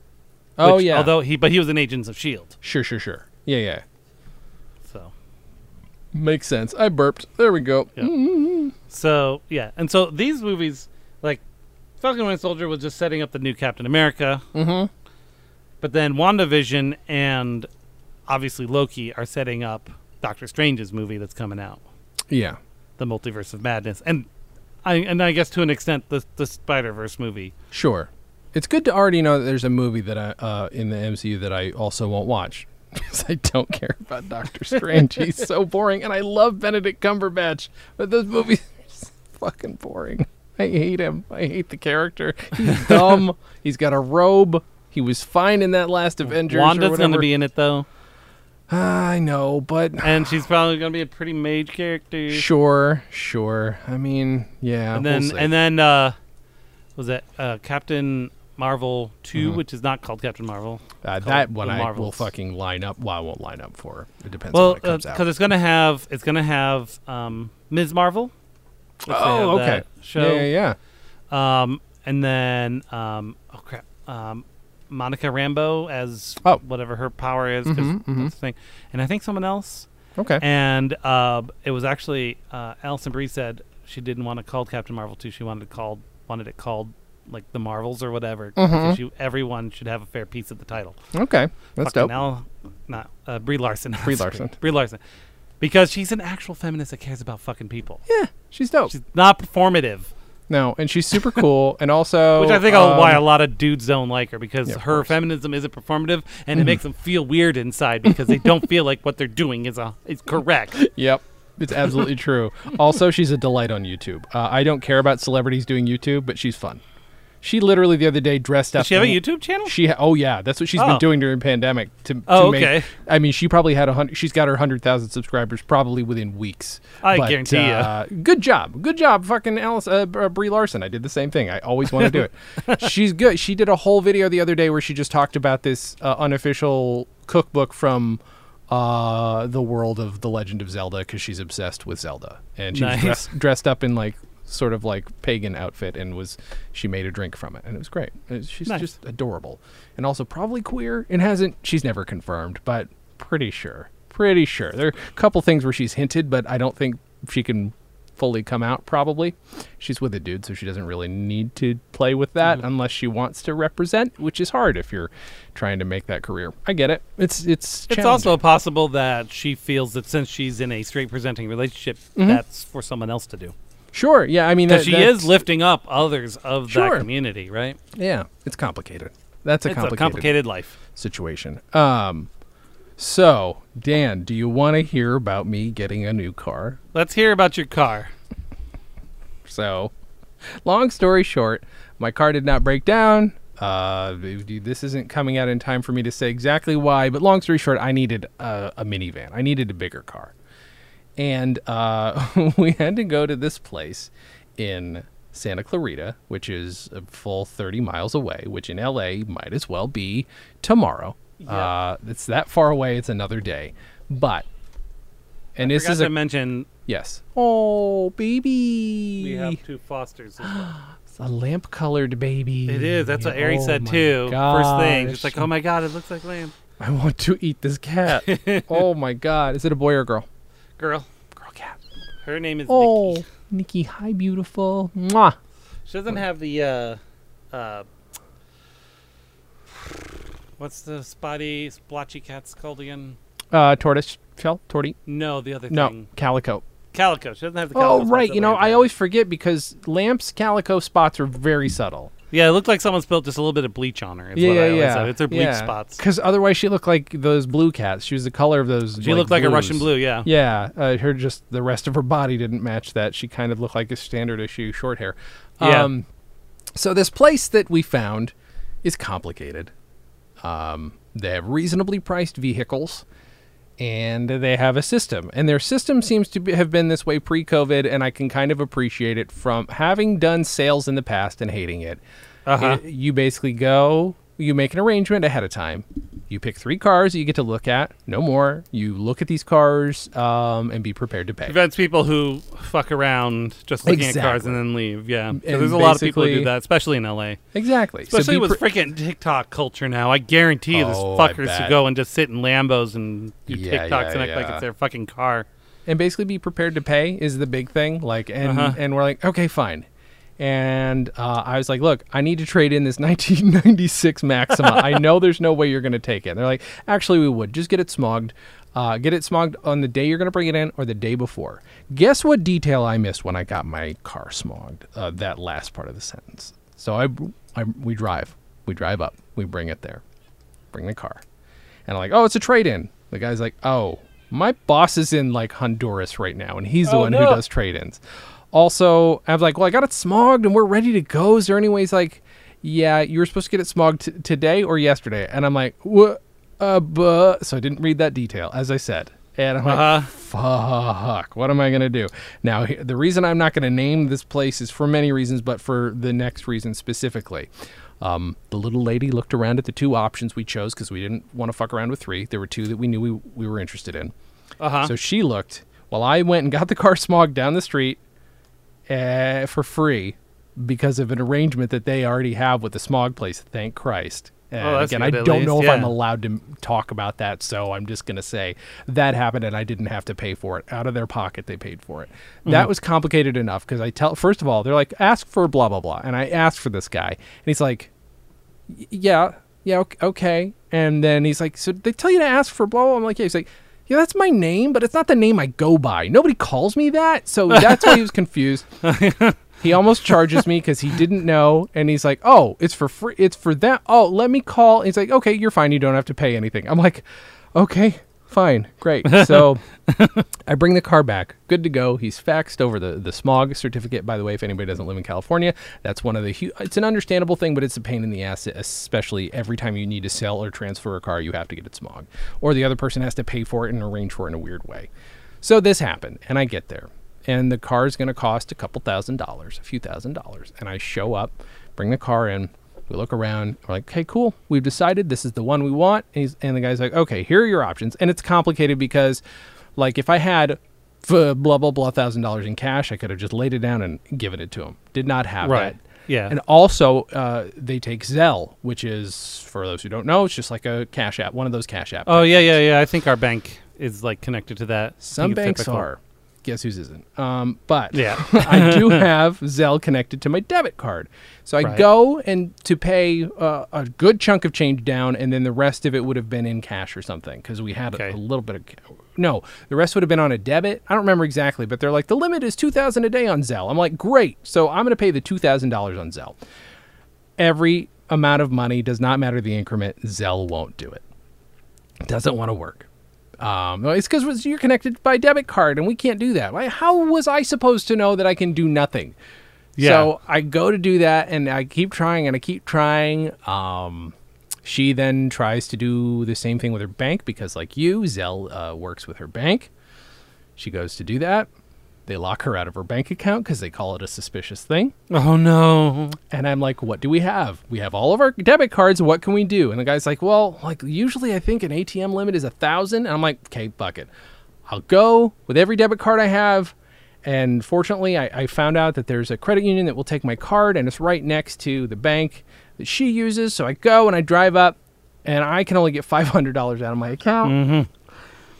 Oh Which, yeah. Although he, but he was an agent of Shield, sure, sure, sure. Yeah, yeah. Makes sense. I burped. There we go. Yeah. So yeah, and so these movies, like Falcon and Winter Soldier, was just setting up the new Captain America, Mm-hmm. but then WandaVision and obviously Loki are setting up Doctor Strange's movie that's coming out, Yeah. the Multiverse of Madness, and I and I guess to an extent the the Spider Verse movie. Sure. It's good to already know that there's a movie that I uh, in the MCU that I also won't watch because I don't care about Doctor Strange. He's so boring, and I love Benedict Cumberbatch, but those movies are just fucking boring. I hate him. I hate the character. He's dumb. He's got a robe. He was fine in that last Avengers. Wanda's going to be in it though, I know, but and she's probably going to be a pretty major character. sure, sure. I mean, yeah. and we'll then see. and then uh, was that uh, Captain Marvel 2 Mhm. which is not called Captain Marvel. uh, that one I will fucking line up. Well, I won't line up for. It depends Well, on it because it's gonna have it's gonna have um, Ms. Marvel. Oh, okay. Show. Yeah, yeah, yeah. Um, and then um, oh crap, um, Monica Rambeau as Oh. whatever her power is. 'cause Mhm, mhm. That's the thing. And I think someone else. Okay. And uh, it was actually uh, Alison Brie said she didn't want to called Captain Marvel 2. She wanted to called wanted it called like the Marvels or whatever. Mhm. because she- everyone should have a fair piece of the title. Okay. That's Fucking dope. Not uh, Brie Larson. Brie Larson. Brie Larson. Because she's an actual feminist that cares about fucking people. Yeah, she's dope. She's not performative, no, and she's super cool, and also which I think um, why a lot of dudes don't like her because Yeah, her course. feminism isn't performative and it makes them feel weird inside because they don't feel like what they're doing is a is correct. Yep. It's absolutely true. Also, she's a delight on YouTube. Uh, I don't care about celebrities doing YouTube, but she's fun. She literally the other day dressed up. Does she have a YouTube channel? She ha- oh yeah, that's what she's Oh. been doing during pandemic. To, to Oh, make- okay. I mean, she probably had a hundred. She's got her hundred thousand subscribers probably within weeks. I guarantee ya. uh, Good job, good job, fucking Alice uh, Br- Brie Larson. I did the same thing. I always want to do it. she's good. She did a whole video the other day where she just talked about this uh, unofficial cookbook from uh, the world of the Legend of Zelda because she's obsessed with Zelda, and she's Nice. dressed up in like sort of like pagan outfit and was she made a drink from it and it was great. Was- she's Nice. just adorable. And also probably queer. And hasn't she's never confirmed but pretty sure pretty sure. There are a couple things where she's hinted but i don't think she can fully come out probably. She's with a dude so she doesn't really need to play with that Mm-hmm. unless she wants to represent which is hard if you're trying to make that career. I get it. It's it's It's also possible that she feels that since she's in a straight presenting relationship, that's for someone else to do. Sure yeah i mean Because that, she is lifting up others of Sure. that community, right? yeah it's complicated that's a it's complicated a complicated life. situation. Um, so Dan, do you want to hear about me getting a new car? Let's hear about your car. So, long story short, my car did not break down. Uh, this isn't coming out in time for me to say exactly why, but long story short, I needed a, a minivan. I needed a bigger car, and uh, we had to go to this place in Santa Clarita, which is a full 30 miles away, which in LA might as well be tomorrow. Uh, it's that far away. It's another day, but And this Forgot is to a mention yes. Oh, baby. we have two Fosters. Well. It's a lamp colored baby. It is. That's what Ari Oh said too. First thing, she's like, "Oh my god, it looks like lamb." I want to eat this cat. oh my god. Is it a boy or a girl? Girl, Girl cat. her name is Oh, Nikki. Nikki, hi, beautiful. Mwah. She doesn't have the uh, uh, what's the spotty splotchy cats called again? Uh, tortoise shell, torty. No, the other No, thing. calico. Calico. She doesn't have the calico. Oh, right. You know, I always forget because lamps calico spots are very subtle. Yeah, it looked like someone spilled just a little bit of bleach on her. is yeah, what yeah, yeah. said. It's her bleach spots. Because otherwise, she looked like those blue cats. She was the color of those. She looked like a. Russian blue. Yeah. Yeah, uh, her just the rest of her body didn't match that. She kind of looked like a standard issue short hair. Yeah. Um, so this place that we found is complicated. Um, they have reasonably priced vehicles, and they have a system. And their system seems to be, have been this way pre-COVID, and I can kind of appreciate it from having done sales in the past and hating it. Uh-huh. It- you basically go, you make an arrangement ahead of time. You pick three cars that you get to look at, no more. You look at these cars um, and be prepared to pay. Prevents people who fuck around just looking at cars and then leave. Yeah, And there's a lot of people who do that, especially in LA. Exactly. Especially be with pre- freaking TikTok culture now. I guarantee you there's Oh, fuckers who go and just sit in Lambos and do Yeah, TikToks yeah, and act like it's their fucking car. and basically be prepared to pay is the big thing. Like, and Uh-huh. and we're like, okay, fine. And uh, I was like, look, I need to trade in this 1996 Maxima. I know there's no way you're going to take it. And they're like, actually, we would just get it smogged. Uh, get it smogged on the day you're going to bring it in or the day before. Guess what detail I missed when I got my car smogged? Uh, that last part of the sentence. So I, I, we drive, we drive up, we bring it there, bring the car, and I'm like, oh, it's a trade in. The guy's like, oh, my boss is in like Honduras right now, and he's the Oh, one who does trade ins. Also, I was like, well, I got it smogged and we're ready to go. Is there any ways like, yeah, you were supposed to get it smogged t- today or yesterday? And I'm like, what? Uh, but so I didn't read that detail, as I said. And I'm like, Uh-huh. fuck, what am I going to do? Now, the reason I'm not going to name this place is for many reasons, but for the next reason specifically. Um, the little lady looked around at the two options we chose because we didn't want to fuck around with three. There were two that we knew we, we were interested in. Uh huh. So she looked while I went and got the car smogged down the street uh, for free because of an arrangement that they already have with the smog place. Thank Christ. And Oh, again, I good at don't know least, if I'm allowed to talk about that, so I'm just going to say that happened and I didn't have to pay for it. Out of their pocket, they paid for it. Mm-hmm. That was complicated enough because I tell, first of all, they're like, ask for blah, blah, blah. And I asked for this guy, and he's like, yeah, yeah, ok- okay. And then he's like, so they tell you to ask for blah, blah. I'm like, yeah. He's like, yeah, that's my name, but it's not the name I go by. Nobody calls me that. So that's why he was confused. he almost charges me because he didn't know. And he's like, oh, it's for free. It's for that. Oh, let me call. he's like, okay, you're fine. You don't have to pay anything. I'm like, okay, fine, great. So I bring the car back. Good to go. He's faxed over the, the smog certificate. By the way, if anybody doesn't live in California, that's one of the. Hu- it's an understandable thing, but it's a pain in the ass, especially every time you need to sell or transfer a car, you have to get it smog, or the other person has to pay for it and arrange for it in a weird way. So this happened, and I get there, and the car is going to cost a couple thousand dollars, a few thousand dollars, and I show up, bring the car in. We look around. We're like, okay, cool. We've decided this is the one we want. And, he's, and the guy's like, okay, here are your options. And it's complicated because, like, if I had f- blah blah blah thousand dollars in cash, I could have just laid it down and given it to him. Did not have Right. that. Yeah. And also, uh, they take Zelle, which is for those who don't know, it's just like a cash app, one of those cash apps. oh yeah, yeah, yeah. I think our bank is like connected to that. Some banks typical. are. Guess whose isn't? Um, but Yeah. I do have Zelle connected to my debit card, so I Right. go and to pay uh, a good chunk of change down, and then the rest of it would have been in cash or something because we had a- Okay. a, little bit of. No, the rest would have been on a debit. I don't remember exactly, but they're like the limit is two thousand a day on Zelle. I'm like, great, so I'm going to pay the two thousand dollars on Zelle. Every amount of money does not matter the increment. Zelle won't do it. Doesn't want to work. Um, it's because you're connected by debit card, and we can't do that. Like, how was I supposed to know that I can do nothing? Yeah. So I go to do that, and I keep trying, and I keep trying. Um, she then tries to do the same thing with her bank because, like you, Zelle uh, works with her bank. She goes to do that. They lock her out of her bank account because they call it a suspicious thing. Oh no. And I'm like, what do we have? We have all of our debit cards. What can we do? And the guy's like, well, like usually I think an ATM limit is a thousand. And I'm like, okay, bucket. I'll go with every debit card I have. And fortunately, I, I found out that there's a credit union that will take my card, and it's right next to the bank that she uses. So I go and I drive up, and I can only get $500 out of my account. Mm-hmm.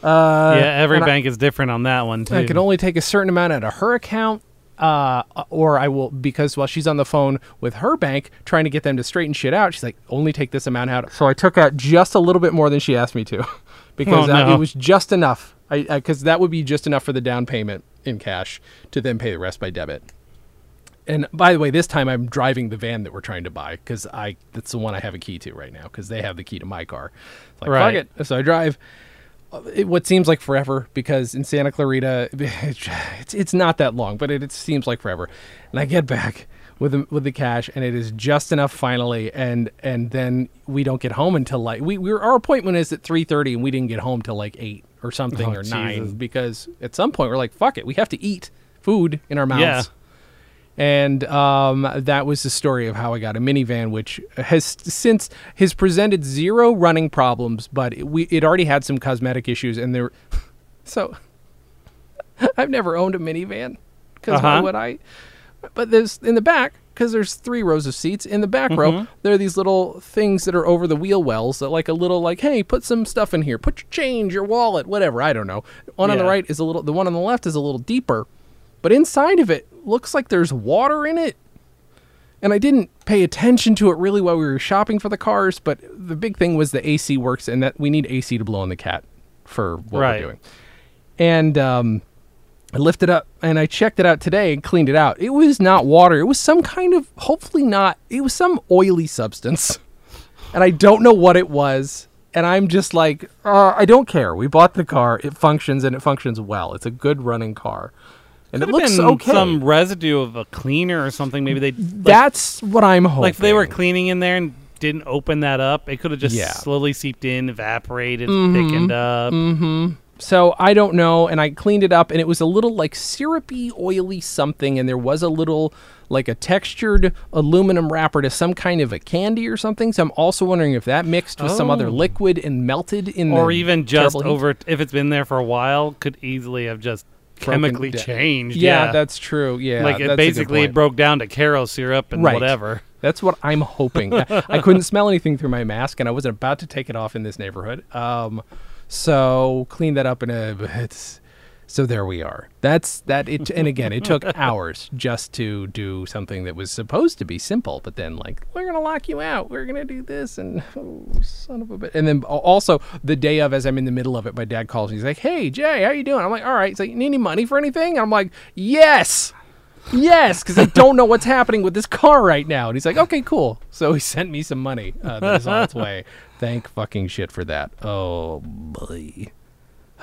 Uh, yeah, every and I- bank is different on that one too. I can only take a certain amount out of her account, uh, or I will because while she's on the phone with her bank trying to get them to straighten shit out, she's like, only take this amount out. So I took out just a little bit more than she asked me to, because Oh, I- no. it was just enough. I because that would be just enough for the down payment in cash to then pay the rest by debit. And by the way, this time I'm driving the van that we're trying to buy because I that's the one I have a key to right now because they have the key to my car. It's like Right. fuck it. So I drive uh, it, what seems like forever because in Santa Clarita it's it's not that long, but it, it seems like forever. And I get back with the, with the cash, and it is just enough finally, and and then we don't get home until like we, we were, our appointment is at three thirty, and we didn't get home till like eight or something Oh, or Jesus. nine because at some point we're like fuck it, we have to eat food in our mouths. Yeah. And um, that was the story of how I got a minivan, which has since has presented zero running problems, but it, we it already had some cosmetic issues, and there. So, I've never owned a minivan because why Uh-huh. would I? But there's in the back because there's three rows of seats in the back row. There are these little things that are over the wheel wells that like a little like, hey, put some stuff in here, put your change, your wallet, whatever. I don't know. One on the right is a little. The one on the left is a little deeper, but inside of it looks like there's water in it. And I didn't pay attention to it really while we were shopping for the cars, but the big thing was the AC works and that we need AC to blow on the cat for what Right. we're doing. And um, I lifted up and I checked it out today and cleaned it out. It was not water. It was some kind of, hopefully not, it was some oily substance. And I don't know what it was. And I'm just like, uh, I don't care. We bought the car. It functions and it functions well. It's a good running car. And it looks okay. Some residue of a cleaner or something. Maybe they like, That's what I'm hoping. like if they were cleaning in there and didn't open that up, it could have just Yeah. Mm-hmm. slowly seeped in, evaporated, thickened up. Hmm. So I don't know, and I cleaned it up, and it was a little like syrupy, oily something, and there was a little like a textured aluminum wrapper to some kind of a candy or something. So I'm also wondering if that mixed with some other Oh. liquid and melted in there. Or even just terrible heat. over if it's been there for a while, could easily have just chemically changed. Yeah, Yeah, that's true. Yeah, like it basically broke down to Karo syrup and Right. whatever. That's what I'm hoping. I I couldn't smell anything through my mask, and I wasn't about to take it off in this neighborhood. Um, so clean that up, and uh, it's so there we are. That's that. It and again, it took hours just to do something that was supposed to be simple, but then like we're gonna lock you out. We're gonna do this, and oh, son of a bit. And then also the day of, as I'm in the middle of it, my dad calls me. He's like, "Hey Jay, how are you doing?" I'm like, "All right." He's like, "You need any money for anything?" I'm like, "Yes." Yes, because I don't know what's happening with this car right now. And he's like, okay, cool. So he sent me some money uh, that is on its way. Thank fucking shit for that. Oh boy,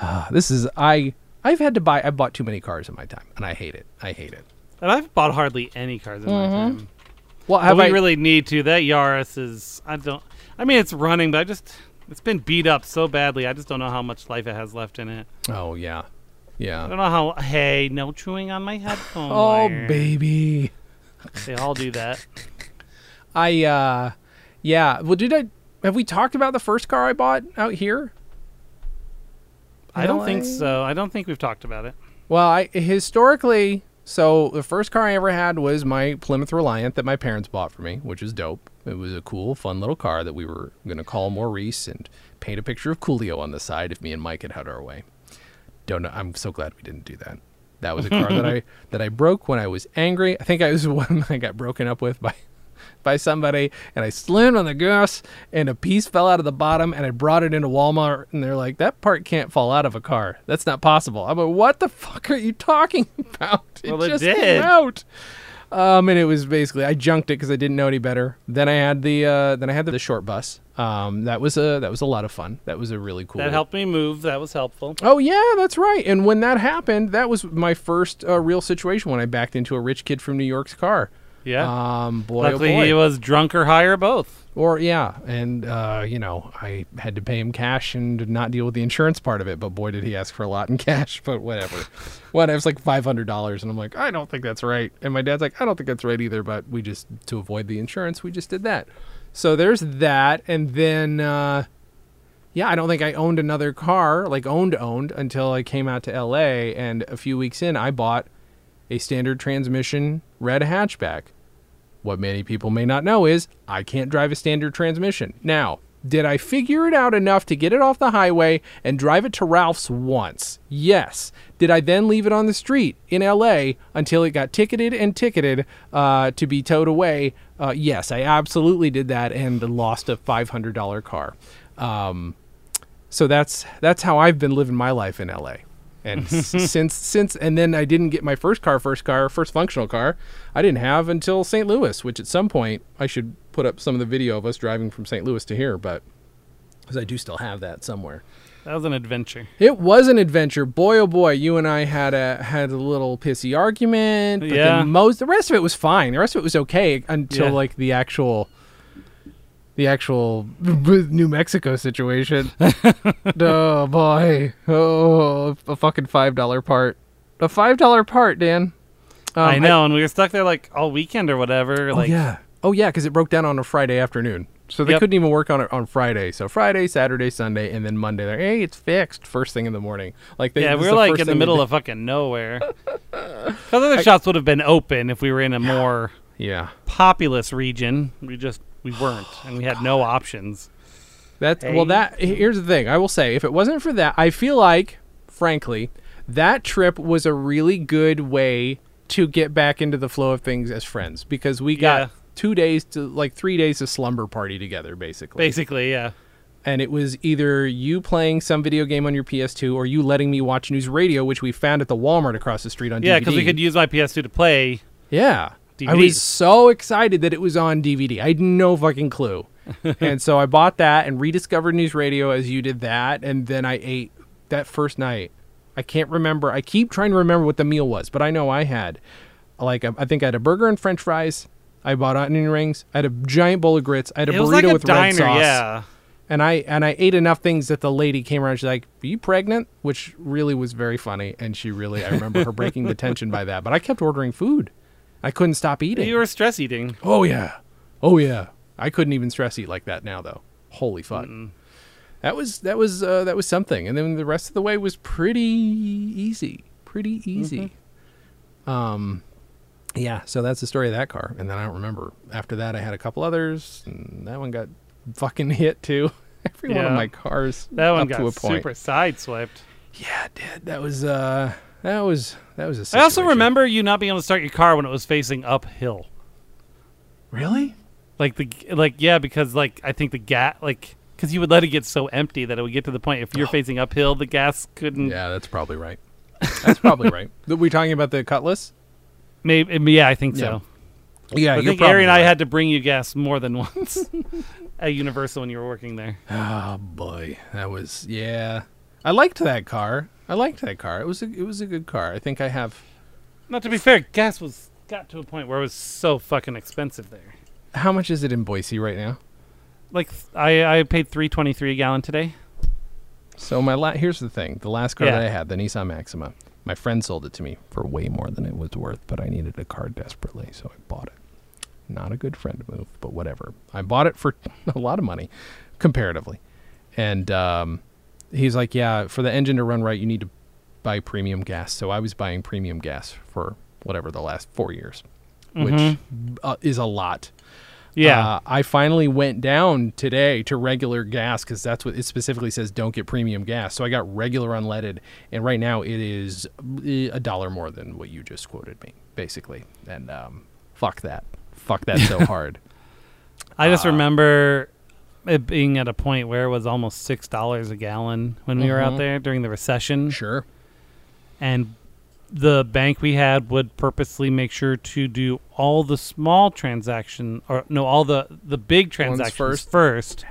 Ah, this is I. I've had to buy. I bought too many cars in my time, and I hate it. I hate it. And I've bought hardly any cars in my time. Well, But have we I really need to. That Yaris is. I don't. I mean, it's running, but I just. It's been beat up so badly. I just don't know how much life it has left in it. Oh yeah, yeah. I don't know how. Hey, no chewing on my headphone. Oh wire. baby. They all do that. I uh, yeah. Well, did I? Have we talked about the first car I bought out here? I don't think so. I don't think we've talked about it. Well, I historically, so the first car I ever had was my Plymouth Reliant that my parents bought for me, which is dope. It was a cool, fun little car that we were going to call Maurice and paint a picture of Coolio on the side if me and Mike had had our way. Don't know. I'm so glad we didn't do that. That was a car that I that I broke when I was angry. I think I was the one I got broken up with by by somebody and I slammed on the gas and a piece fell out of the bottom and I brought it into Walmart and they're like, that part can't fall out of a car. That's not possible. I'm like, what the fuck are you talking about? It Well, it just did. came out. Um, and it was basically I junked it because I didn't know any better. Then I had the uh, then I had the short bus. Um, that was a that was a lot of fun. That was a really cool. That helped me move. That was helpful. Oh yeah, that's right. And when that happened, that was my first uh, real situation when I backed into a rich kid from New York's car. Yeah. Um, boy, Luckily, oh boy. he was drunk or high or both. Or yeah, and uh, you know, I had to pay him cash and did not deal with the insurance part of it. But boy, did he ask for a lot in cash. But whatever. what it was like five hundred dollars, and I'm like, I don't think that's right. And my dad's like, I don't think that's right either. But we just to avoid the insurance, we just did that. So there's that, and then uh, yeah, I don't think I owned another car, like owned owned, until I came out to LA. And a few weeks in, I bought a standard transmission red hatchback. What many people may not know is I can't drive a standard transmission. Now, did I figure it out enough to get it off the highway and drive it to Ralph's once? Yes. Did I then leave it on the street in LA until it got ticketed and ticketed uh, to be towed away? Uh, yes, I absolutely did that and lost a $500 car. Um, so that's that's how I've been living my life in LA. And since since and then I didn't get my first car, first car, first functional car. I didn't have until St. Louis, which at some point I should put up some of the video of us driving from St. Louis to here, but because I do still have that somewhere. That was an adventure. It was an adventure, boy oh boy. You and I had a had a little pissy argument, but Yeah. then most the rest of it was fine. The rest of it was okay until Yeah. like the actual the actual New Mexico situation. oh boy, oh a fucking five dollar part, a five dollar part, Dan. Um, I know, and we were stuck there like all weekend or whatever. Oh like, yeah. Oh yeah, because it broke down on a Friday afternoon, so they Yep. couldn't even work on it on Friday. So Friday, Saturday, Sunday, and then Monday. They're hey, it's fixed first thing in the morning. Like they, yeah, this we is were like in the middle of fucking nowhere. Because other shops would have been open if we were in a more yeah. populous region. We just we weren't, and we had no options. That's Hey. well. That here's the thing. I will say, if it wasn't for that, I feel like, frankly, that trip was a really good way to get back into the flow of things as friends because we got Yeah. two days to like three days of slumber party together, basically. Basically, yeah. and it was either you playing some video game on your PS2 or you letting me watch news radio, which we found at the Walmart across the street on Yeah, DVD. because we could use my PS2 to play. Yeah. I was so excited that it was on DVD. I had no fucking clue. and so I bought that and rediscovered news radio as you did that. And then I ate that first night. I can't remember. I keep trying to remember what the meal was, but I know I had like I think I had a burger and French fries. I bought onion rings. I had a giant bowl of grits. I had a it burrito like a with diner, red sauce. yeah. And I and I ate enough things that the lady came around. She's like, "Are you pregnant?" Which really was very funny, and she really I remember her breaking the tension by that. But I kept ordering food. I couldn't stop eating. You were stress eating. oh yeah, oh yeah. I couldn't even stress eat like that now though. Holy fuck. That was that was uh, that was something. And then the rest of the way was pretty easy, pretty easy. Um, yeah. So that's the story of that car. And then I don't remember. After that, I had a couple others, and that one got fucking hit too. Every one of my cars That one got to a point. super sideswiped. Yeah, it did. That was uh, that was that was a. I Situation. also remember you not being able to start your car when it was facing uphill. Really? Like the like yeah, because like I think the gas like because you would let it get so empty that it would get to the point if you're oh. facing uphill, the gas couldn't. Yeah, that's probably right. That's probably right. Are we talking about the Cutlass? Maybe yeah, I think so. Yeah, I think Ari and I had to bring you gas more than once at Universal when you were working there. Oh boy, that was yeah. I liked that car. I liked that car. It was a it was a good car. I think I have. Not to be fair, gas was got to a point where it was so fucking expensive there. How much is it in Boise right now? Like I I paid three twenty three a gallon today. So my la- here's the thing: the last car Yeah. that I had, the Nissan Maxima, my friend sold it to me for way more than it was worth, but I needed a car desperately, so I bought it. Not a good friend move, but whatever. I bought it for a lot of money, comparatively, and um, he's like, "Yeah, for the engine to run right, you need to buy premium gas." So I was buying premium gas for whatever the last four years, which uh, is a lot. Yeah. Uh, I finally went down today to regular gas because that's what it specifically says. Don't get premium gas. So I got regular unleaded, and right now it is uh, a dollar more than what you just quoted me, basically. And um, fuck that, fuck that so hard. I just uh, remember it being at a point where it was almost six dollars a gallon when we were out Mhm. there during the recession, Sure. and the bank we had would purposely make sure to do all the small transaction or no, all the the big transactions first. first.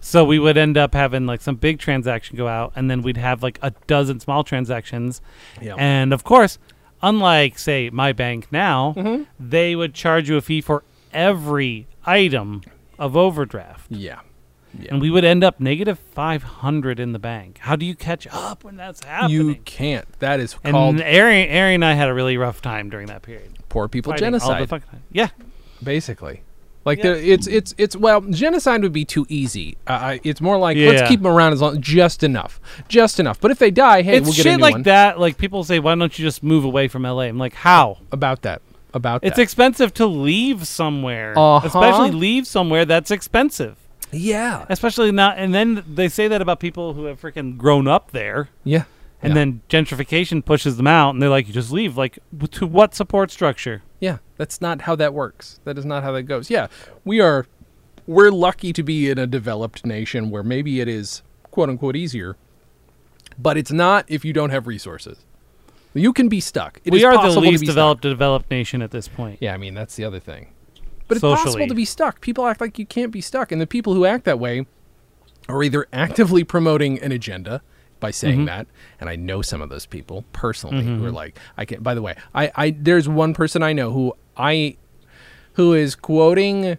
So we would end up having like some big transaction go out, and then we'd have like a dozen small transactions, Yeah. and of course, unlike say my bank now, Mm-hmm. they would charge you a fee for every item of overdraft. yeah. Yeah. And we would end up negative 500 in the bank. How do you catch up when that's happening? You can't. That is and called Ari, Ari and I had a really rough time during that period. poor people Fighting all the genocide, fucking time. Yeah. basically. Like Yeah. it's it's it's well, genocide would be too easy. Uh, it's more like Yeah. let's keep them around as long just enough, just enough. But if they die, hey, it's we'll get a shit like one. that. Like people say, why don't you just move away from LA? I'm like, how? About that, about It's that. expensive to leave somewhere, Uh-huh. especially leave somewhere that's expensive. Yeah, Especially not, and then they say that about people who have freaking grown up there, yeah. and Yeah. then gentrification pushes them out, and they're like, you just leave. Like, to what support structure? Yeah, that's not how that works. That is not how that goes. Yeah, we are we're lucky to be in a developed nation where maybe it is quote unquote easier, but it's not if you don't have resources. You can be stuck. It we is are the least be stuck. developed developed nation at this point. Yeah, I mean that's the other thing. But it's possible to be stuck. People act like you can't be stuck, and the people who act that way are either actively promoting an agenda by saying Mm-hmm. that, and I know some of those people personally who are like, I can. By the way, I, I there's one person I know who I, who is quoting,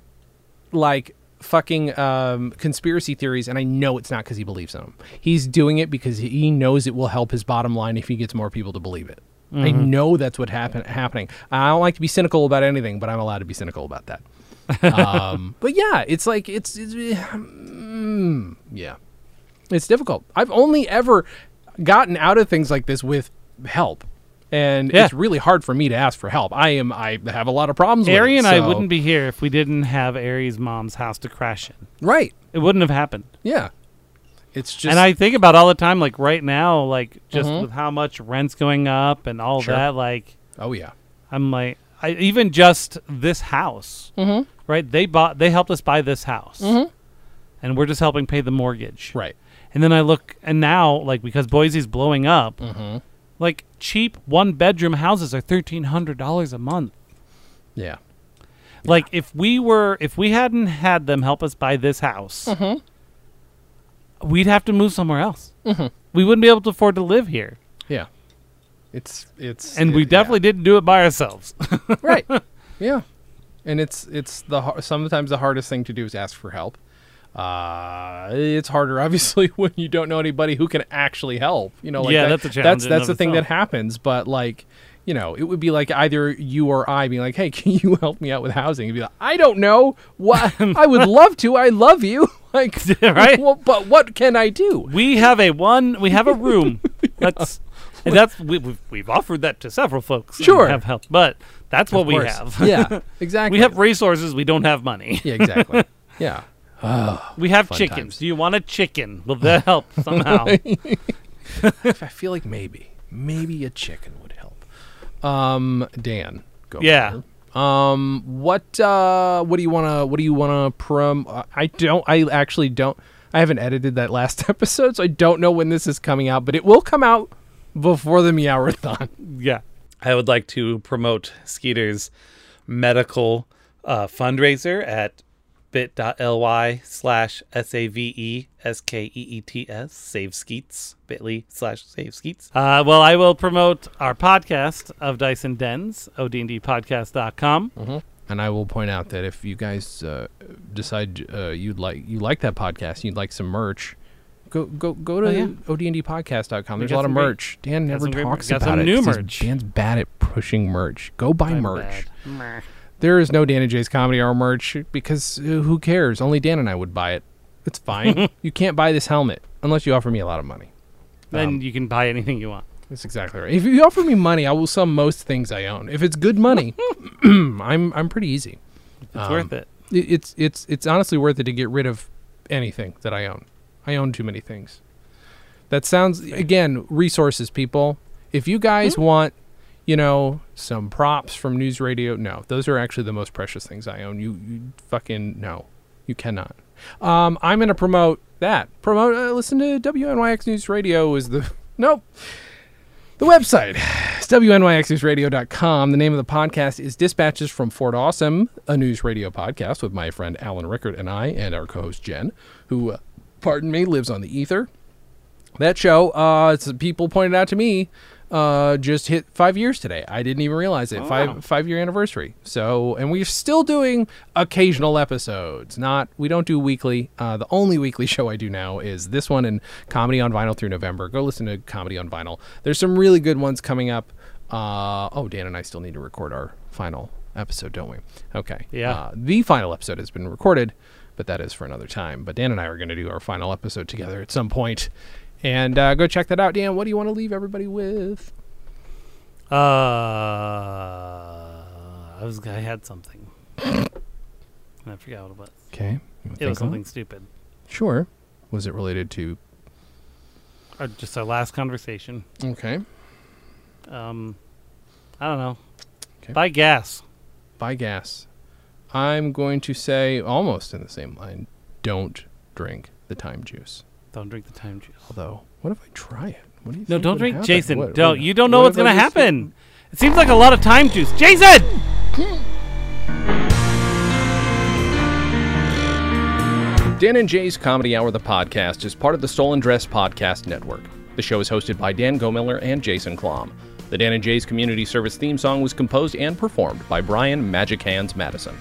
like fucking um, conspiracy theories, and I know it's not because he believes in them. He's doing it because he knows it will help his bottom line if he gets more people to believe it. I know that's what happen happening. I don't like to be cynical about anything, but I'm allowed to be cynical about that. um, but yeah, it's like it's, it's mm, yeah, it's difficult. I've only ever gotten out of things like this with help, and Yeah. it's really hard for me to ask for help. I am I have a lot of problems. with Ari and I wouldn't be here if we didn't have Ari's mom's house to crash in. right. It wouldn't have happened. Yeah, it's just and I think about all the time, like right now, like just Mhm. with how much rent's going up and all Sure. that, like oh yeah, I'm like, I even just this house, Mhm. right? They bought, they helped us buy this house, Mhm. and we're just helping pay the mortgage, right. And then I look, and now like because Boise's blowing up, Mm-hmm. like cheap one bedroom houses are thirteen hundred dollars a month. Yeah, Like if we were, if we hadn't had them help us buy this house, Mm-hmm. We'd have to move somewhere else. We wouldn't be able to afford to live here, yeah. It's it's and it- we yeah. definitely didn't do it by ourselves. right. Yeah, and it's it's the sometimes the hardest thing to do is ask for help. Uh, it's harder, obviously, when you don't know anybody who can actually help. You know, like Yeah, that- that's a challenge That's that's the thing that happens. But like, you know, it would be like either you or I being like, "Hey, can you help me out with housing?" And be like, "I don't know. What I would love to. I love you. Like, Right? Well, but what can I do? we have a one, we have a room. That's and that's we, we've, we've offered that to several folks. Sure. have help, but that's what we have. yeah, exactly. we have resources. We don't have money. Yeah, exactly. Yeah. We have chickens. times. Do you want a chicken? Will that help somehow? I feel like maybe, maybe a chicken would help. Um, Dan, go. Yeah. ahead. Um, what uh, what do you wanna what do you wanna prom? I don't. I actually don't. I haven't edited that last episode, so I don't know when this is coming out, but it will come out before the Meowathon. yeah. I would like to promote Skeeter's medical uh, fundraiser at bit.ly slash S-A-V-E-S-K-E-E-T-S, save skeets, bit.ly slash save skeets. Uh, well, I will promote our podcast of Dice and Dens, odndpodcast.com. And I will point out that if you guys uh, decide uh, you'd like you like that podcast, you'd like some merch, go go go to Oh, yeah. odndpodcast.com. We a lot of some great- merch. Dan never some great mer- talks got about some it. new 'cause he's- merch. Dan's bad at pushing merch. Go buy I'm merch. There is no Dan and Jay's comedy hour merch because uh, who cares? Only Dan and I would buy it. It's fine. you can't buy this helmet unless you offer me a lot of money. Then Um, you can buy anything you want. That's exactly right. If you offer me money, I will sell most things I own. If it's good money, I'm I'm pretty easy. It's um, worth it. It- It's it's it's honestly worth it to get rid of anything that I own. I own too many things. That sounds again resources, people. If you guys Hmm? want, you know, some props from news radio, no, those are actually the most precious things I own. You, you fucking no, you cannot. Um, I'm gonna promote that. Promote. Uh, listen to WNYX News Radio is the nope. The website is WNYXNewsRadio.com. The name of the podcast is Dispatches from Fort Awesome, a news radio podcast with my friend Alan Rickard and I, and our co host Jen, who, uh, pardon me, lives on the ether. That show, uh, people pointed out to me, uh, just hit five years today. I didn't even realize it. Oh, five wow. five year anniversary. So, and we're still doing occasional episodes. Not we don't do weekly. Uh, the only weekly show I do now is this one and Comedy on Vinyl through November. Go listen to Comedy on Vinyl. There's some really good ones coming up. Uh, oh, Dan and I still need to record our final episode, don't we? Okay. Yeah. Uh, the final episode has been recorded, but that is for another time. But Dan and I are going to do our final episode together at some point. And uh, go check that out. Dan, what do you want to leave everybody with? Uh, I was I had something, and I forgot what it was. Okay. It was something stupid, Sure. Was it related to. or just our last conversation. Okay. Um, I don't know. Okay. Buy gas. Buy gas. I'm going to say, almost in the same line, don't drink the time juice. Don't drink the time juice. Although, what if I try it? What do you No, think don't drink, happen? Jason. What- don't. what- you don't know what what's gonna just- happen. It seems like a lot of time juice. Jason. Dan and Jay's Comedy Hour, the podcast, is part of the Stolen Dress Podcast Network. The show is hosted by Dan Gomiller and Jason Klamm. The Dan and Jay's Community Service theme song was composed and performed by Brian Magic Hands Madison.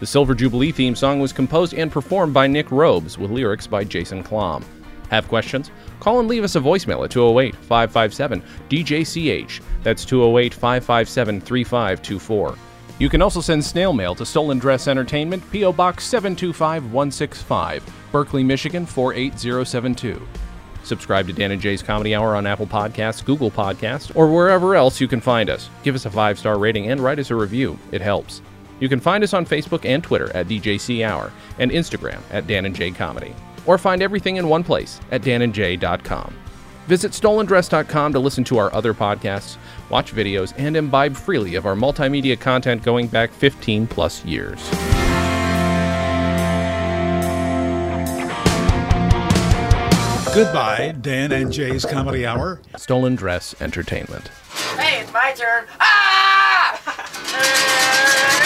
The Silver Jubilee theme song was composed and performed by Nick Robes with lyrics by Jason Klamm. Have questions? Call and leave us a voicemail at 208 557 DJCH. That's 208 557 3524. You can also send snail mail to Stolen Dress Entertainment, P.O. Box 725165, Berkley, Michigan 48072. Subscribe to Dan and Jay's Comedy Hour on Apple Podcasts, Google Podcasts, or wherever else you can find us. Give us a five star rating and write us a review. It helps. You can find us on Facebook and Twitter at DJC Hour and Instagram at Dan and Jay Comedy. Or find everything in one place at danandjay.com. Visit stolendress.com to listen to our other podcasts, watch videos, and imbibe freely of our multimedia content going back 15 plus years. Goodbye, Dan and Jay's Comedy Hour. Stolen Dress Entertainment. Hey, it's my turn. Ah!